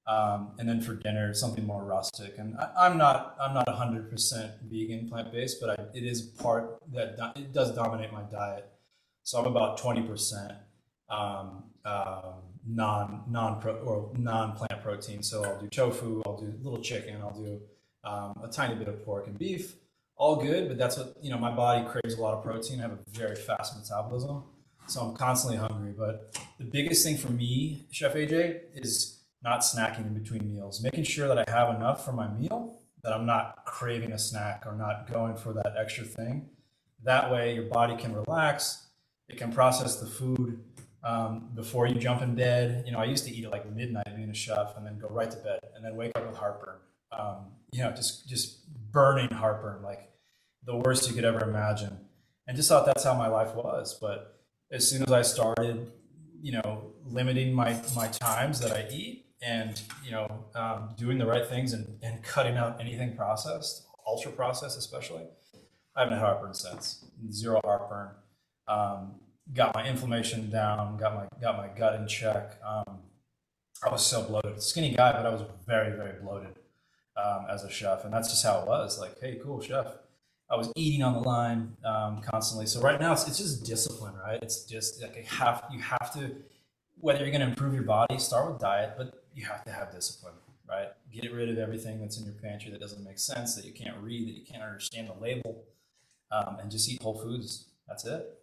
Um, and then for dinner something more rustic. And I, I'm not I'm not 100% vegan plant based, but I, it is part that do, it does dominate my diet. So I'm about 20% um, um, non non pro or non plant protein. So I'll do tofu, I'll do a little chicken, I'll do um, a tiny bit of pork and beef. All good, but that's what you know. My body craves a lot of protein. I have a very fast metabolism, so I'm constantly hungry. But the biggest thing for me, Chef AJ, is not snacking in between meals. Making sure that I have enough for my meal, that I'm not craving a snack or not going for that extra thing. That way, your body can relax. It can process the food um, before you jump in bed. You know, I used to eat at like midnight being a chef, and then go right to bed, and then wake up with heartburn. Um, you know, just just burning heartburn, like the worst you could ever imagine. And just thought that's how my life was. But as soon as I started, you know, limiting my my times that I eat, and you know, um, doing the right things, and and cutting out anything processed, ultra processed especially, I haven't had heartburn since. Zero heartburn. Um, got my inflammation down. Got my got my gut in check. Um, I was so bloated, skinny guy, but I was very very bloated um, as a chef, and that's just how it was. Like, hey, cool chef. I was eating on the line um, constantly. So right now, it's, it's just discipline, right? It's just like you have you have to whether you're going to improve your body, start with diet, but you have to have discipline, right? Get rid of everything that's in your pantry that doesn't make sense, that you can't read, that you can't understand the label, um, and just eat whole foods. That's it.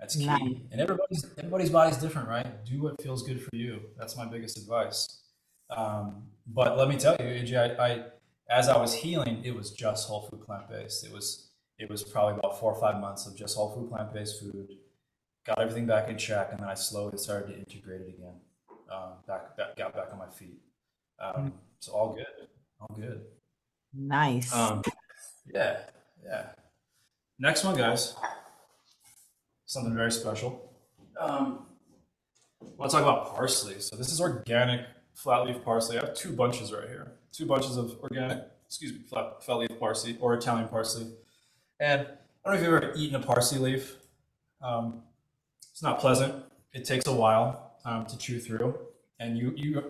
That's key. Nice. And everybody's everybody's body's different, right? Do what feels good for you. That's my biggest advice. Um, but let me tell you, AJ, I, I as I was healing, it was just whole food plant based. It was it was probably about four or five months of just whole food plant based food. Got everything back in check, and then I slowly started to integrate it again. Um, back, back, got back on my feet. Um, so all good, all good. Nice. Um, yeah, yeah. Next one, guys. Something very special. Um, I want to talk about parsley. So this is organic flat leaf parsley. I have two bunches right here. Two bunches of organic, excuse me, flat, flat leaf parsley or Italian parsley. And I don't know if you've ever eaten a parsley leaf. Um, it's not pleasant. It takes a while um, to chew through, and you you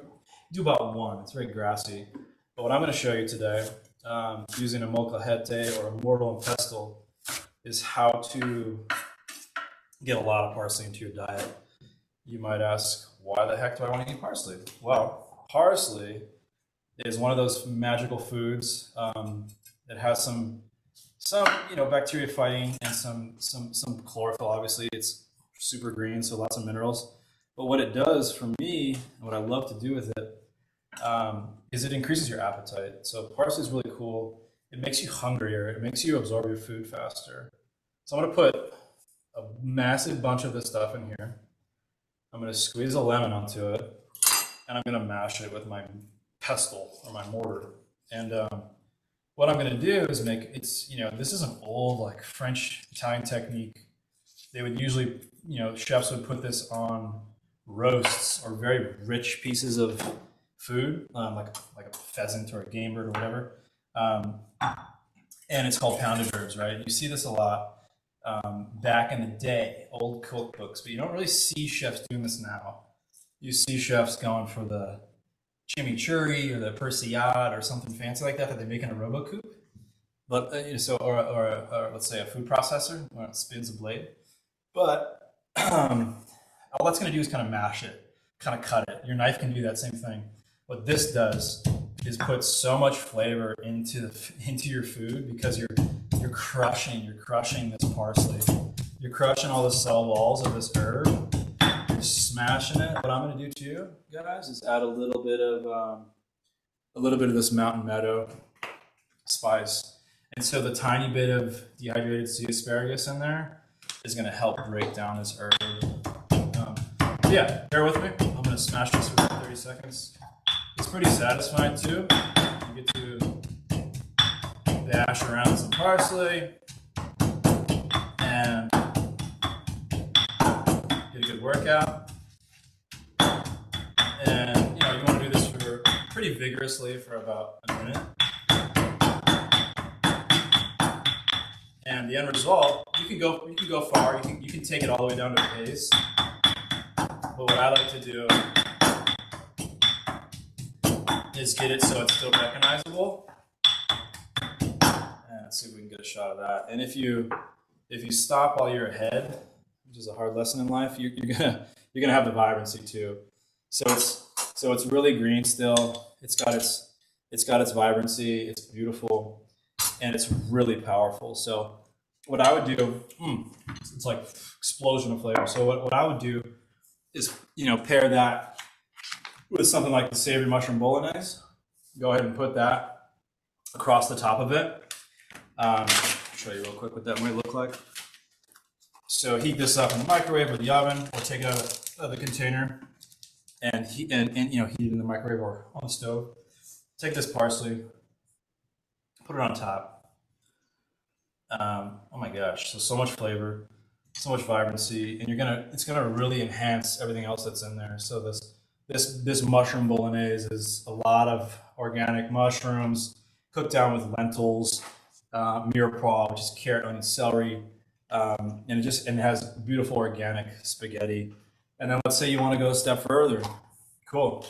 do about one. It's very grassy. But what I'm going to show you today, um, using a molcajete or a mortar and pestle, is how to get a lot of parsley into your diet. You might ask, why the heck do I want to eat parsley? Well, parsley is one of those magical foods um, that has some some you know bacteria fighting and some some some chlorophyll. Obviously, it's super green, so lots of minerals. But what it does for me, and what I love to do with it, um, is it increases your appetite. So parsley is really cool. It makes you hungrier. It makes you absorb your food faster. So I'm gonna put a massive bunch of this stuff in here. I'm gonna squeeze a lemon onto it, and I'm gonna mash it with my pestle or my mortar. And um, what I'm gonna do is make it's you know this is an old like French Italian technique. They would usually you know chefs would put this on roasts or very rich pieces of food, um, like like a pheasant or a game bird or whatever. Um, and it's called pounded herbs, right? You see this a lot. um, back in the day, old cookbooks, but you don't really see chefs doing this now. You see chefs going for the chimichurri or the persillade or something fancy like that that they make in a Robot-Coupe. But uh, so, or, or, or, let's say a food processor where it spins a blade. But [clears throat] um, all that's going to do is kind of mash it, kind of cut it. Your knife can do that same thing. What this does is put so much flavor into the, into your food because you're you're crushing you're crushing this parsley. You're crushing all the cell walls of this herb. You're smashing it. What I'm going to do too, guys, is add a little bit of um, a little bit of this mountain meadow spice. And so the tiny bit of dehydrated sea asparagus in there is going to help break down this herb. Yeah, bear with me. I'm to smash this for 30 seconds. It's pretty satisfying too. You get to dash around some parsley and get a good workout. And you know, you want to do this for pretty vigorously for about a minute. And the end result, you can go you can go far, you can you can take it all the way down to paste. But what I like to do is get it so it's still recognizable. And let's see if we can get a shot of that. And if you if you stop while you're ahead, which is a hard lesson in life, you, you're gonna you're gonna have the vibrancy too. So it's so it's really green still. It's got its it's got its vibrancy. It's beautiful, and it's really powerful. So what I would do, mm, it's like explosion of flavor. So what, what I would do is you know pair that with something like the savory mushroom bolognese. Go ahead and put that across the top of it. Um, show you real quick what that might look like. So heat this up in the microwave or the oven, or take it out of the container and heat and, and you know heat it in the microwave or on the stove. Take this parsley, put it on top. Um, oh my gosh, so so much flavor, so much vibrancy, and you're gonna it's gonna really enhance everything else that's in there. So this this this mushroom bolognese is a lot of organic mushrooms cooked down with lentils, uh, mirepoix, which is carrot, onion, celery, um, and it just and it has beautiful organic spaghetti. And then let's say you want to go a step further. Cool.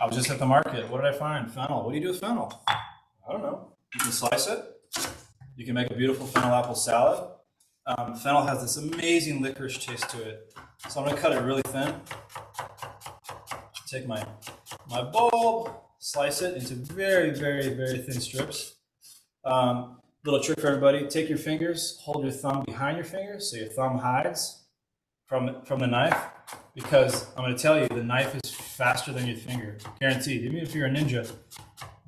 I was just at the market. What did I find? Fennel. What do you do with fennel? I don't know. You can slice it. You can make a beautiful fennel apple salad. Um, fennel has this amazing licorice taste to it. So I'm to cut it really thin take my, my bulb, slice it into very, very, very thin strips. Um, little trick for everybody, take your fingers, hold your thumb behind your fingers so your thumb hides from, from the knife because I'm to tell you the knife is faster than your finger, guaranteed. Even if you're a ninja,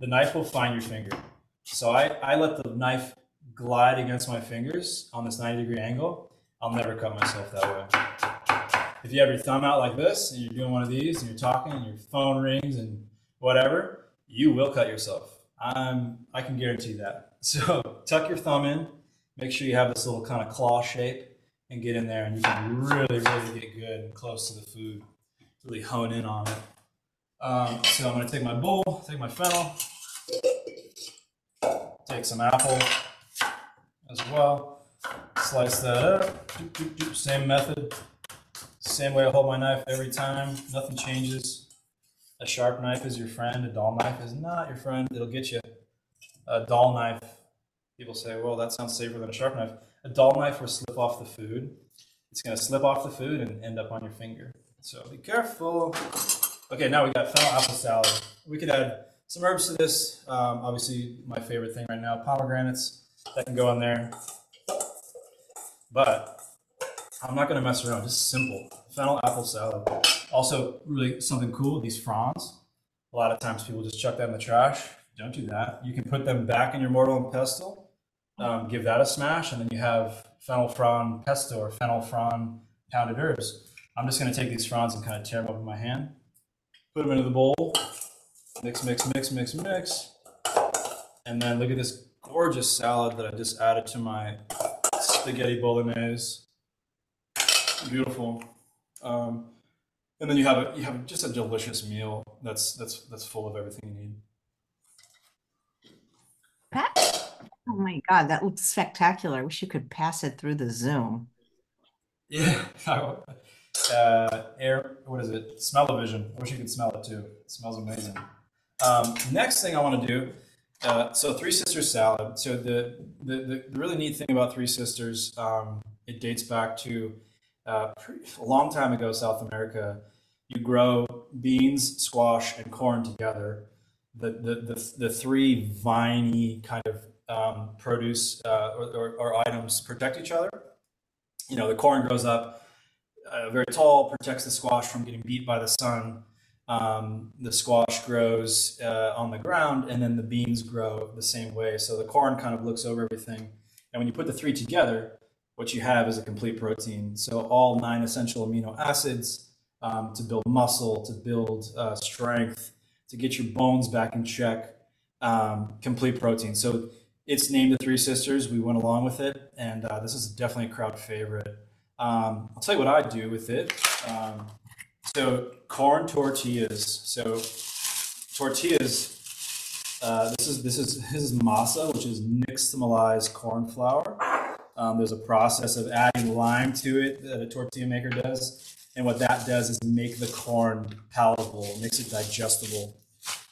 the knife will find your finger. So I, I let the knife glide against my fingers on this 90 degree angle. I'll never cut myself that way if you have your thumb out like this and you're doing one of these and you're talking and your phone rings and whatever, you will cut yourself. I'm, I can guarantee that. [laughs] So tuck your thumb in, make sure you have this little kind of claw shape and get in there and you can really, really get good and close to the food, really hone in on it. Um, so I'm gonna take my bowl, take my fennel, take some apple as well, slice that up, same method, same way I hold my knife every time. Nothing changes. A sharp knife is your friend. A dull knife is not your friend. It'll get you. A dull knife, people say, well, that sounds safer than a sharp knife. A dull knife will slip off the food. It's going to slip off the food and end up on your finger. So be careful. Okay, now we got fennel apple salad. We could add some herbs to this. Um, obviously, my favorite thing right now, pomegranates. That can go on there. But I'm not to mess around. Just simple fennel apple salad. Also, really something cool. These fronds. A lot of times people just chuck that in the trash. Don't do that. You can put them back in your mortar and pestle. Um, give that a smash, and then you have fennel frond pesto or fennel frond pounded herbs. I'm just to take these fronds and kind of tear them up in my hand. Put them into the bowl. Mix, mix, mix, mix, mix. And then look at this gorgeous salad that I just added to my spaghetti bolognese beautiful. Um, and then you have a, you have just a delicious meal that's that's that's full of everything you need. Pat, Oh my God, that looks spectacular. I wish you could pass it through the Zoom. Yeah. [laughs] uh, air, what is it? Smell-o-vision. I wish you could smell it too. It smells amazing. Um, next thing I want to do, uh, so Three Sisters salad. So the, the, the really neat thing about Three Sisters, um, it dates back to uh, a long time ago, South America. You grow beans, squash, and corn together. The, the, the, the three viney kind of um, produce uh, or, or, or items protect each other. You know, the corn grows up uh, very tall, protects the squash from getting beat by the sun. Um, the squash grows uh, on the ground, and then the beans grow the same way. So the corn kind of looks over everything. And when you put the three together, what you have is a complete protein. So all nine essential amino acids um, to build muscle, to build uh, strength, to get your bones back in check. Um, complete protein. So it's named the Three Sisters. We went along with it, and uh, this is definitely a crowd favorite. Um, I'll tell you what I do with it. Um, so corn tortillas. So tortillas. Uh, this is this is this is masa, which is nixtamalized corn flour. Um, there's a process of adding lime to it that a tortilla maker does, and what that does is make the corn palatable, makes it digestible.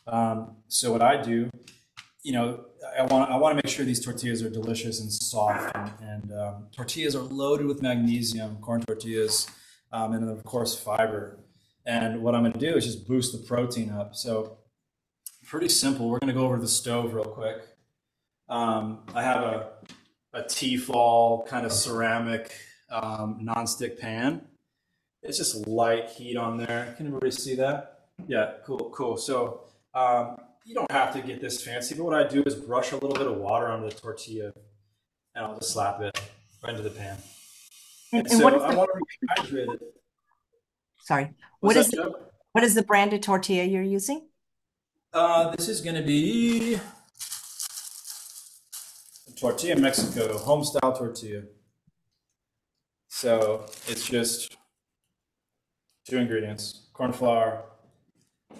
Um, so what I do, you know, I want I want to make sure these tortillas are delicious and soft, and, and um, tortillas are loaded with magnesium, corn tortillas, um, and of course fiber. And what I'm going to do is just boost the protein up. So pretty simple. We're going to go over the stove real quick. Um, I have a a Tefal kind of ceramic um, non-stick pan. It's just light heat on there. Can everybody see that? Yeah, cool, cool. So um, you don't have to get this fancy, but what I do is brush a little bit of water onto the tortilla and I'll just slap it right into the pan. And, and so what is I want to rehydrate it. Sorry, what is the, what is the branded tortilla you're using? Uh, this is going to be tortilla Mexico, home style tortilla. So it's just two ingredients: corn flour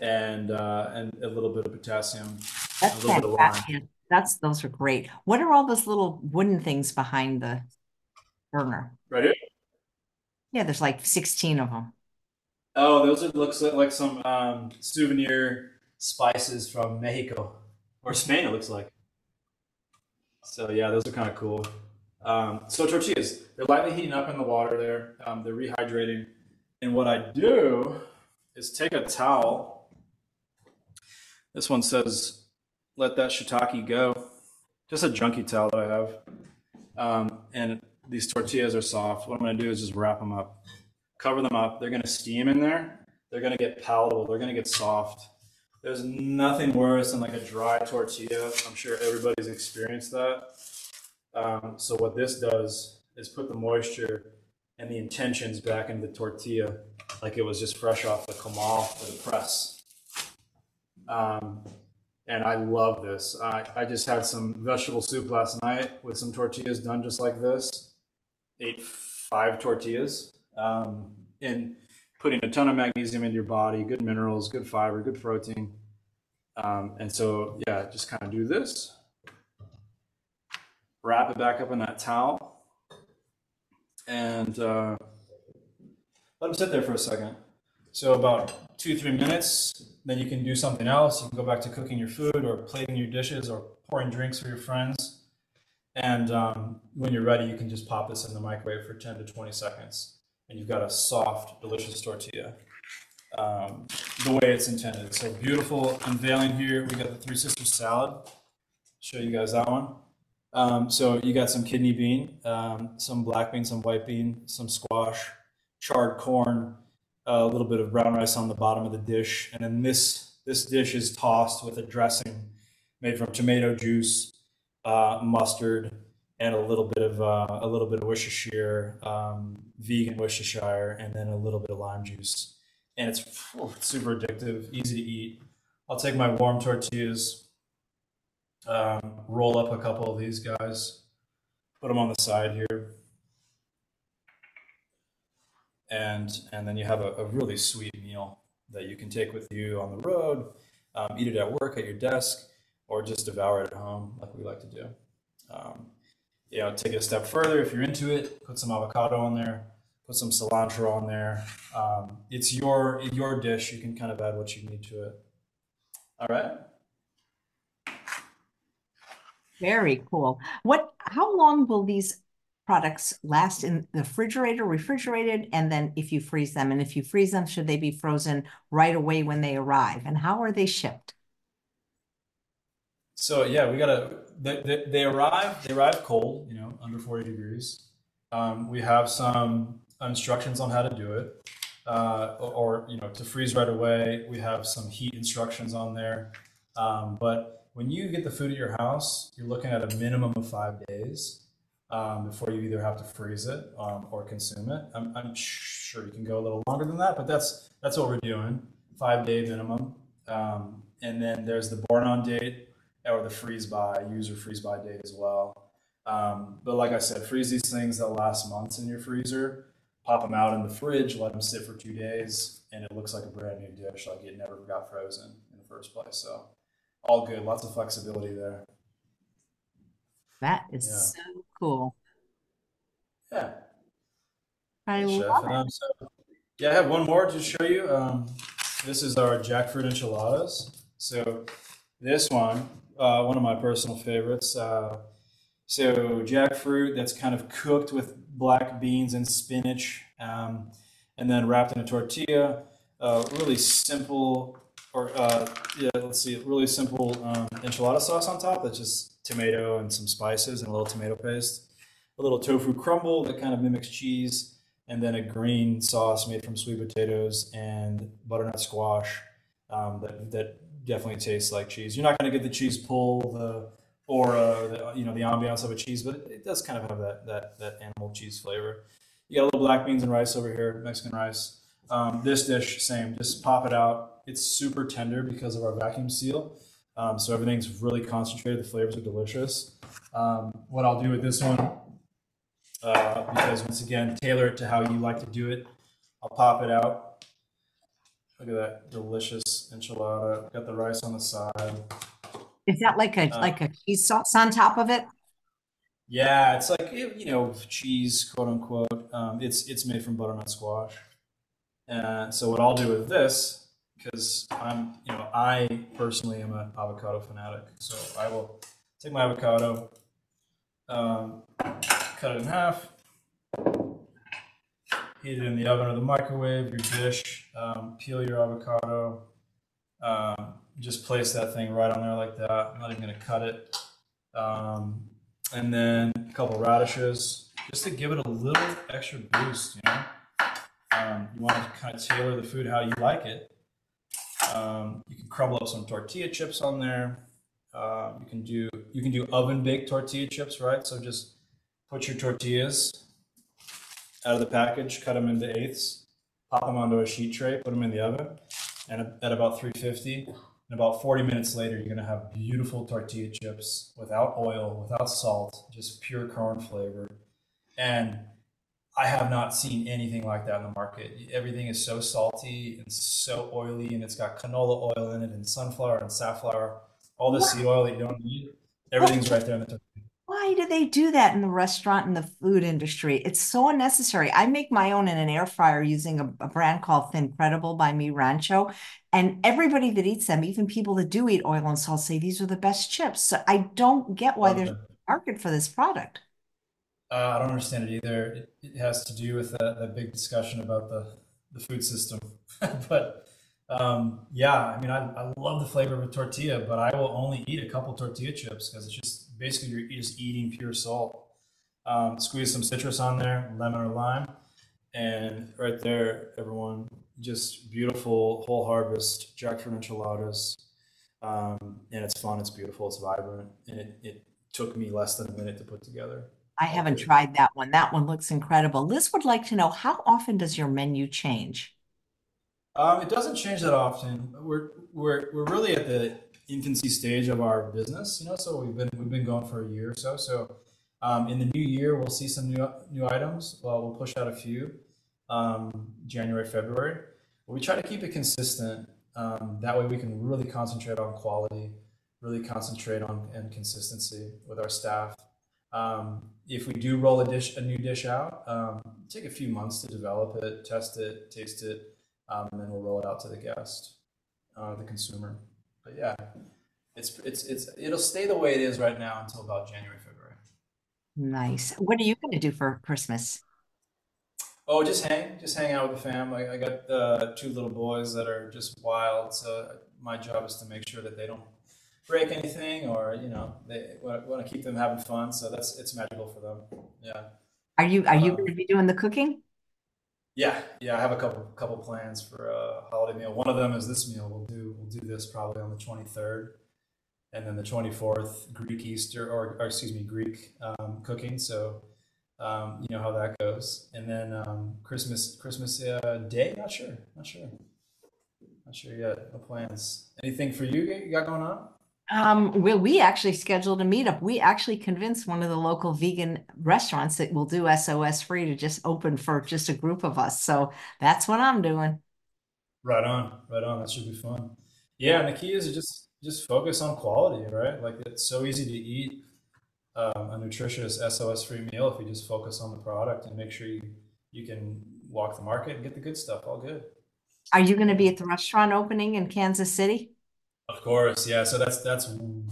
and uh, and a little bit of potassium, a That's little bit of lime. fantastic. That's those are great. What are all those little wooden things behind the burner? Right here. Yeah, there's like 16 of them. Oh, those are looks like, like some um, souvenir spices from Mexico or Spain. It looks like. So yeah, those are kind of cool. Um, so tortillas, they're lightly heating up in the water there. Um, they're rehydrating. And what I do is take a towel. This one says, let that shiitake go. Just a junky towel that I have. Um, and these tortillas are soft. What I'm going to do is just wrap them up, cover them up. They're going to steam in there. They're going to get palatable. They're going to get soft. There's nothing worse than like a dry tortilla. I'm sure everybody's experienced that. Um, so what this does is put the moisture and the intentions back into the tortilla, like it was just fresh off the comal or the press. Um, and I love this. I, I just had some vegetable soup last night with some tortillas done just like this. Ate five tortillas, um, and putting a ton of magnesium into your body, good minerals, good fiber, good protein. Um, and so, yeah, just kind of do this. Wrap it back up in that towel and uh, let them sit there for a second. So, about two, three minutes, then you can do something else. You can go back to cooking your food or plating your dishes or pouring drinks for your friends. And um, when you're ready, you can just pop this in the microwave for 10 to 20 seconds. And you've got a soft, delicious tortilla um, the way it's intended. So beautiful unveiling here. We got the Three Sisters salad. Show you guys that one. Um, so you got some kidney bean, um, some black bean, some white bean, some squash, charred corn, a little bit of brown rice on the bottom of the dish, and then this this dish is tossed with a dressing made from tomato juice, uh, mustard, and a little bit of uh, a little bit of Worcestershire, um, vegan Worcestershire, and then a little bit of lime juice and it's super addictive, easy to eat. I'll take my warm tortillas, um, roll up a couple of these guys, put them on the side here, and and then you have a, a really sweet meal that you can take with you on the road, um, eat it at work at your desk, or just devour it at home like we like to do. Um, you know, take it a step further if you're into it. Put some avocado on there. Put some cilantro on there. Um, it's your your dish. You can kind of add what you need to it. All right. Very cool. What, how long will these products last in the refrigerator, refrigerated, and then if you freeze them? And if you freeze them, should they be frozen right away when they arrive? And how are they shipped? So yeah, we gotta. They, they, they arrive. They arrive cold. You know, under forty degrees. Um, we have some instructions on how to do it, uh, or you know, to freeze right away. We have some heat instructions on there. Um, but when you get the food at your house, you're looking at a minimum of five days um, before you either have to freeze it um, or consume it. I'm, I'm, sure you can go a little longer than that, but that's that's what we're doing. Five day minimum, um, and then there's the born on date or the freeze by user freeze by date as well. Um, but like I said, freeze these things that last months in your freezer. Pop them out in the fridge, let them sit for two days, and it looks like a brand new dish, like it never got frozen in the first place. So all good. Lots of flexibility there. That is yeah. so cool. Yeah. I love it. Um, so, yeah, I have one more to show you. Um, this is our jackfruit enchiladas. So this one, uh, one of my personal favorites. Uh, so jackfruit that's kind of cooked with black beans and spinach, um, and then wrapped in a tortilla. Uh, really simple or uh, yeah, let's see, really simple um, enchilada sauce on top. That's just tomato and some spices and a little tomato paste. A little tofu crumble that kind of mimics cheese, and then a green sauce made from sweet potatoes and butternut squash um, that that definitely tastes like cheese. You're not going to get the cheese pull, the aura, the, you know, the ambiance of a cheese, but it, does kind of have that that that animal cheese flavor. You got a little black beans and rice over here, Mexican rice. Um, this dish, same. Just pop it out it's super tender because of our vacuum seal. Um, so everything's really concentrated. The flavors are delicious. Um, what I'll do with this one, uh, because once again, tailor it to how you like to do it. I'll pop it out. Look at that delicious enchilada. Got the rice on the side. Is that like a uh, like a cheese sauce on top of it? Yeah, it's like you know cheese, quote unquote. Um, it's it's made from butternut squash. And so what I'll do with this because I'm, you know, I personally am an avocado fanatic. So I will take my avocado, um, cut it in half, heat it in the oven or the microwave, your dish, um, peel your avocado, um, just place that thing right on there like that. I'm not even going to cut it. Um, and then a couple radishes just to give it a little extra boost, you know. Um, you want to kind of tailor the food how you like it. Um, you can crumble up some tortilla chips on there. Uh, you can do you can do oven baked tortilla chips, right? So just put your tortillas out of the package, cut them into eighths, pop them onto a sheet tray, put them in the oven, and at about 350. And about 40 minutes later, you're going to have beautiful tortilla chips without oil, without salt, just pure corn flavor. And I have not seen anything like that in the market. Everything is so salty and so oily, and it's got canola oil in it, and sunflower and safflower, all the seed oil that you don't need. Everything's right there in the tortilla. Why do they do that in the restaurant and the food industry? It's so unnecessary. I make my own in an air fryer using a, a brand called Thincredible by Mi Rancho. And everybody that eats them, even people that do eat oil and salt, say these are the best chips. So I don't get why there's a market for this product. Uh, I don't understand it either. It, it has to do with that, that big discussion about the, the food system. [laughs] but um, yeah, I mean, I, I love the flavor of a tortilla, but I will only eat a couple tortilla chips because it's just basically you're just eating pure salt. Um, squeeze some citrus on there, lemon or lime, and right there, everyone, just beautiful whole harvest jackfruit enchiladas. Um, and it's fun, it's beautiful, it's vibrant, and it, it took me less than a minute to put together. I haven't tried that one. That one looks incredible. Liz would like to know how often does your menu change? Um, it doesn't change that often. We're we're we're really at the infancy stage of our business, you know. So we've been we've been going for a year or so. So um, in the new year, we'll see some new new items. Well, we'll push out a few um, January, February. But we try to keep it consistent. Um, that way, we can really concentrate on quality, really concentrate on and consistency with our staff Um, if we do roll a dish, a new dish out, um, take a few months to develop it, test it, taste it, um, and then we'll roll it out to the guest, uh, the consumer. But yeah, it's it's it's it'll stay the way it is right now until about January, February. Nice. What are you going to do for Christmas? Oh, just hang, just hang out with the fam. I, I got uh, two little boys that are just wild, so my job is to make sure that they don't break anything or you know they want to keep them having fun so that's it's magical for them yeah are you are you um, going to be doing the cooking yeah yeah i have a couple couple plans for a holiday meal. One of them is this meal. We'll do we'll do this probably on the 23rd and then the 24th greek easter or, or excuse me greek um, cooking. So um, you know how that goes. And then um, christmas christmas uh, day? Not sure not sure. Not sure yet. No plans. Anything for you you got going on um, well, we actually scheduled a meetup. We actually convinced one of the local vegan restaurants that will do SOS free to just open for just a group of us. So that's what I'm doing. Right on, right on. That should be fun. Yeah, and the key is just just focus on quality, right? Like it's so easy to eat um, a nutritious SOS free meal if you just focus on the product and make sure you you can walk the market and get the good stuff. All good. Are you going to be at the restaurant opening in Kansas City? Of course, yeah. So that's that's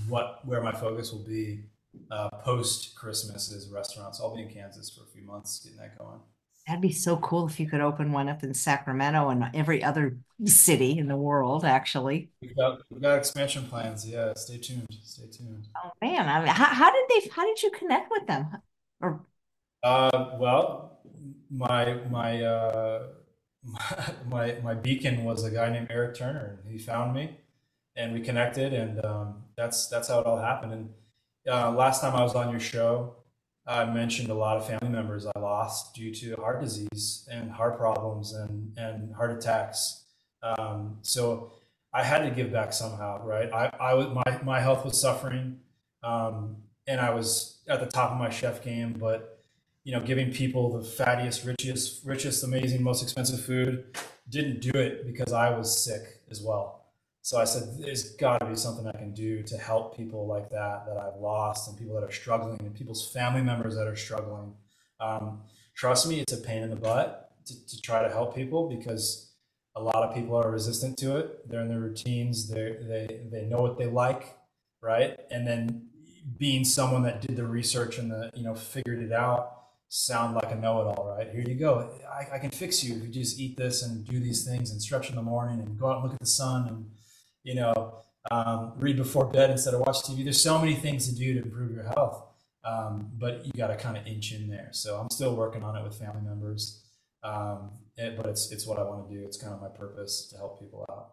what where my focus will be uh, post Christmas is restaurants. I'll be in Kansas for a few months getting that going. That'd be so cool if you could open one up in Sacramento and every other city in the world. Actually, we've got, we've got expansion plans. Yeah, stay tuned. Stay tuned. Oh man, I mean, how, how did they? How did you connect with them? Or uh, well, my my uh, [laughs] my my beacon was a guy named Eric Turner. and He found me and we connected, and um, that's that's how it all happened. And uh, last time I was on your show, I mentioned a lot of family members I lost due to heart disease and heart problems and and heart attacks. Um, so I had to give back somehow, right? I, I was my my health was suffering, um, and I was at the top of my chef game, but you know, giving people the fattiest, richest, richest, amazing, most expensive food didn't do it because I was sick as well. So I said, there's got to be something I can do to help people like that that I've lost and people that are struggling and people's family members that are struggling. Um, trust me, it's a pain in the butt to, to, try to help people because a lot of people are resistant to it. They're in their routines. They they they know what they like, right? And then being someone that did the research and the you know figured it out, sound like a know-it-all, right? Here you go. I, I can fix you if you just eat this and do these things and stretch in the morning and go out and look at the sun and you know, um, read before bed instead of watch TV. There's so many things to do to improve your health, um, but you got to kind of inch in there. So I'm still working on it with family members, um, it, but it's it's what I want to do. It's kind of my purpose to help people out.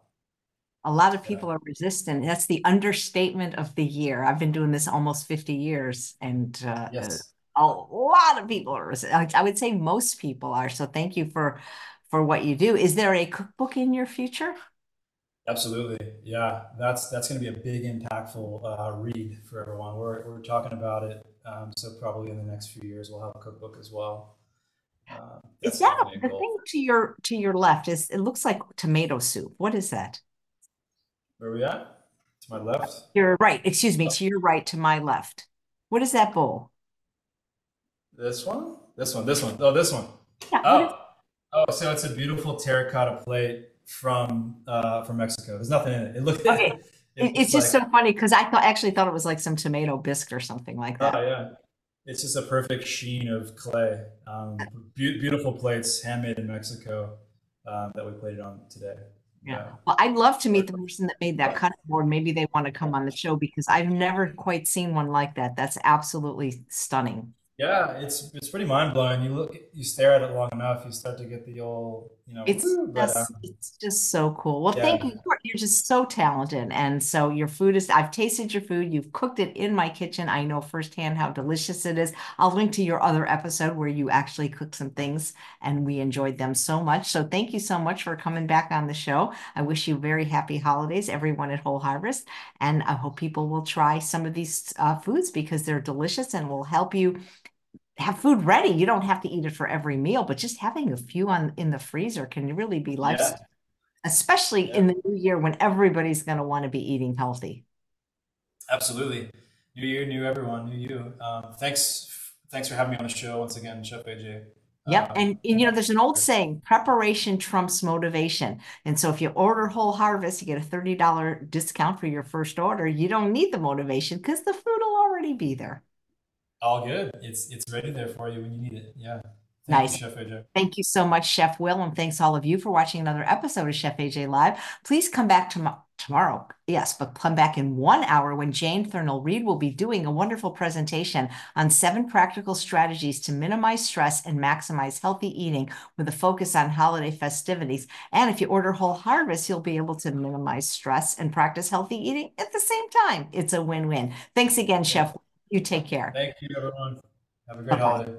A lot of people are resistant. That's the understatement of the year. I've been doing this almost 50 years, and uh, yes. a lot of people are resistant. I would say most people are. So thank you for for what you do. Is there a cookbook in your future? Absolutely. Yeah, that's that's going to be a big impactful uh, read for everyone. We're, we're talking about it. Um, so probably in the next few years, we'll have a cookbook as well. Uh, is that a, the thing to your to your left? Is it looks like tomato soup? What is that? Where are we at? To my left. You're right. Excuse me. Oh. To your right. To my left. What is that bowl? This one. This one. This one. Oh, this one. Yeah, oh. Oh, so it's a beautiful terracotta plate from uh, from Mexico. There's nothing in it. It looked. Okay. [laughs] It, it's just like, so funny because I thought actually thought it was like some tomato bisque or something like that. Oh yeah, it's just a perfect sheen of clay. Um, be- beautiful plates, handmade in Mexico, um, that we plated on today. Yeah. yeah. Well, I'd love to meet the person that made that cutting board. Maybe they want to come on the show because I've never quite seen one like that. That's absolutely stunning. Yeah, it's it's pretty mind blowing. You look, you stare at it long enough, you start to get the old, you know. It's just, um, it's just so cool. Well, yeah. thank you. You're just so talented, and so your food is. I've tasted your food. You've cooked it in my kitchen. I know firsthand how delicious it is. I'll link to your other episode where you actually cooked some things, and we enjoyed them so much. So thank you so much for coming back on the show. I wish you very happy holidays, everyone at Whole Harvest, and I hope people will try some of these uh, foods because they're delicious and will help you have food ready. You don't have to eat it for every meal, but just having a few on in the freezer can really be life, yeah. especially yeah. in the new year when everybody's going to want to be eating healthy. Absolutely. New year, new everyone, new you. Um, thanks, thanks for having me on the show once again, Chef AJ. Yep. Um, And, and you know, there's an old saying, preparation trumps motivation. And so if you order Whole Harvest, you get a $30 discount for your first order. You don't need the motivation because the food will already be there. All good. It's it's ready there for you when you need it. Yeah. Thank Nice. you, Chef AJ. Thank you so much, Chef Will, and thanks all of you for watching another episode of Chef AJ Live. Please come back tom- tomorrow. Yes, but come back in one hour when Jane Thurnell Read will be doing a wonderful presentation on seven practical strategies to minimize stress and maximize healthy eating with a focus on holiday festivities. And if you order Whole Harvest, you'll be able to minimize stress and practice healthy eating at the same time. It's a win-win. Thanks again, Chef. You take care. Thank you, everyone. Have a great Bye-bye. holiday.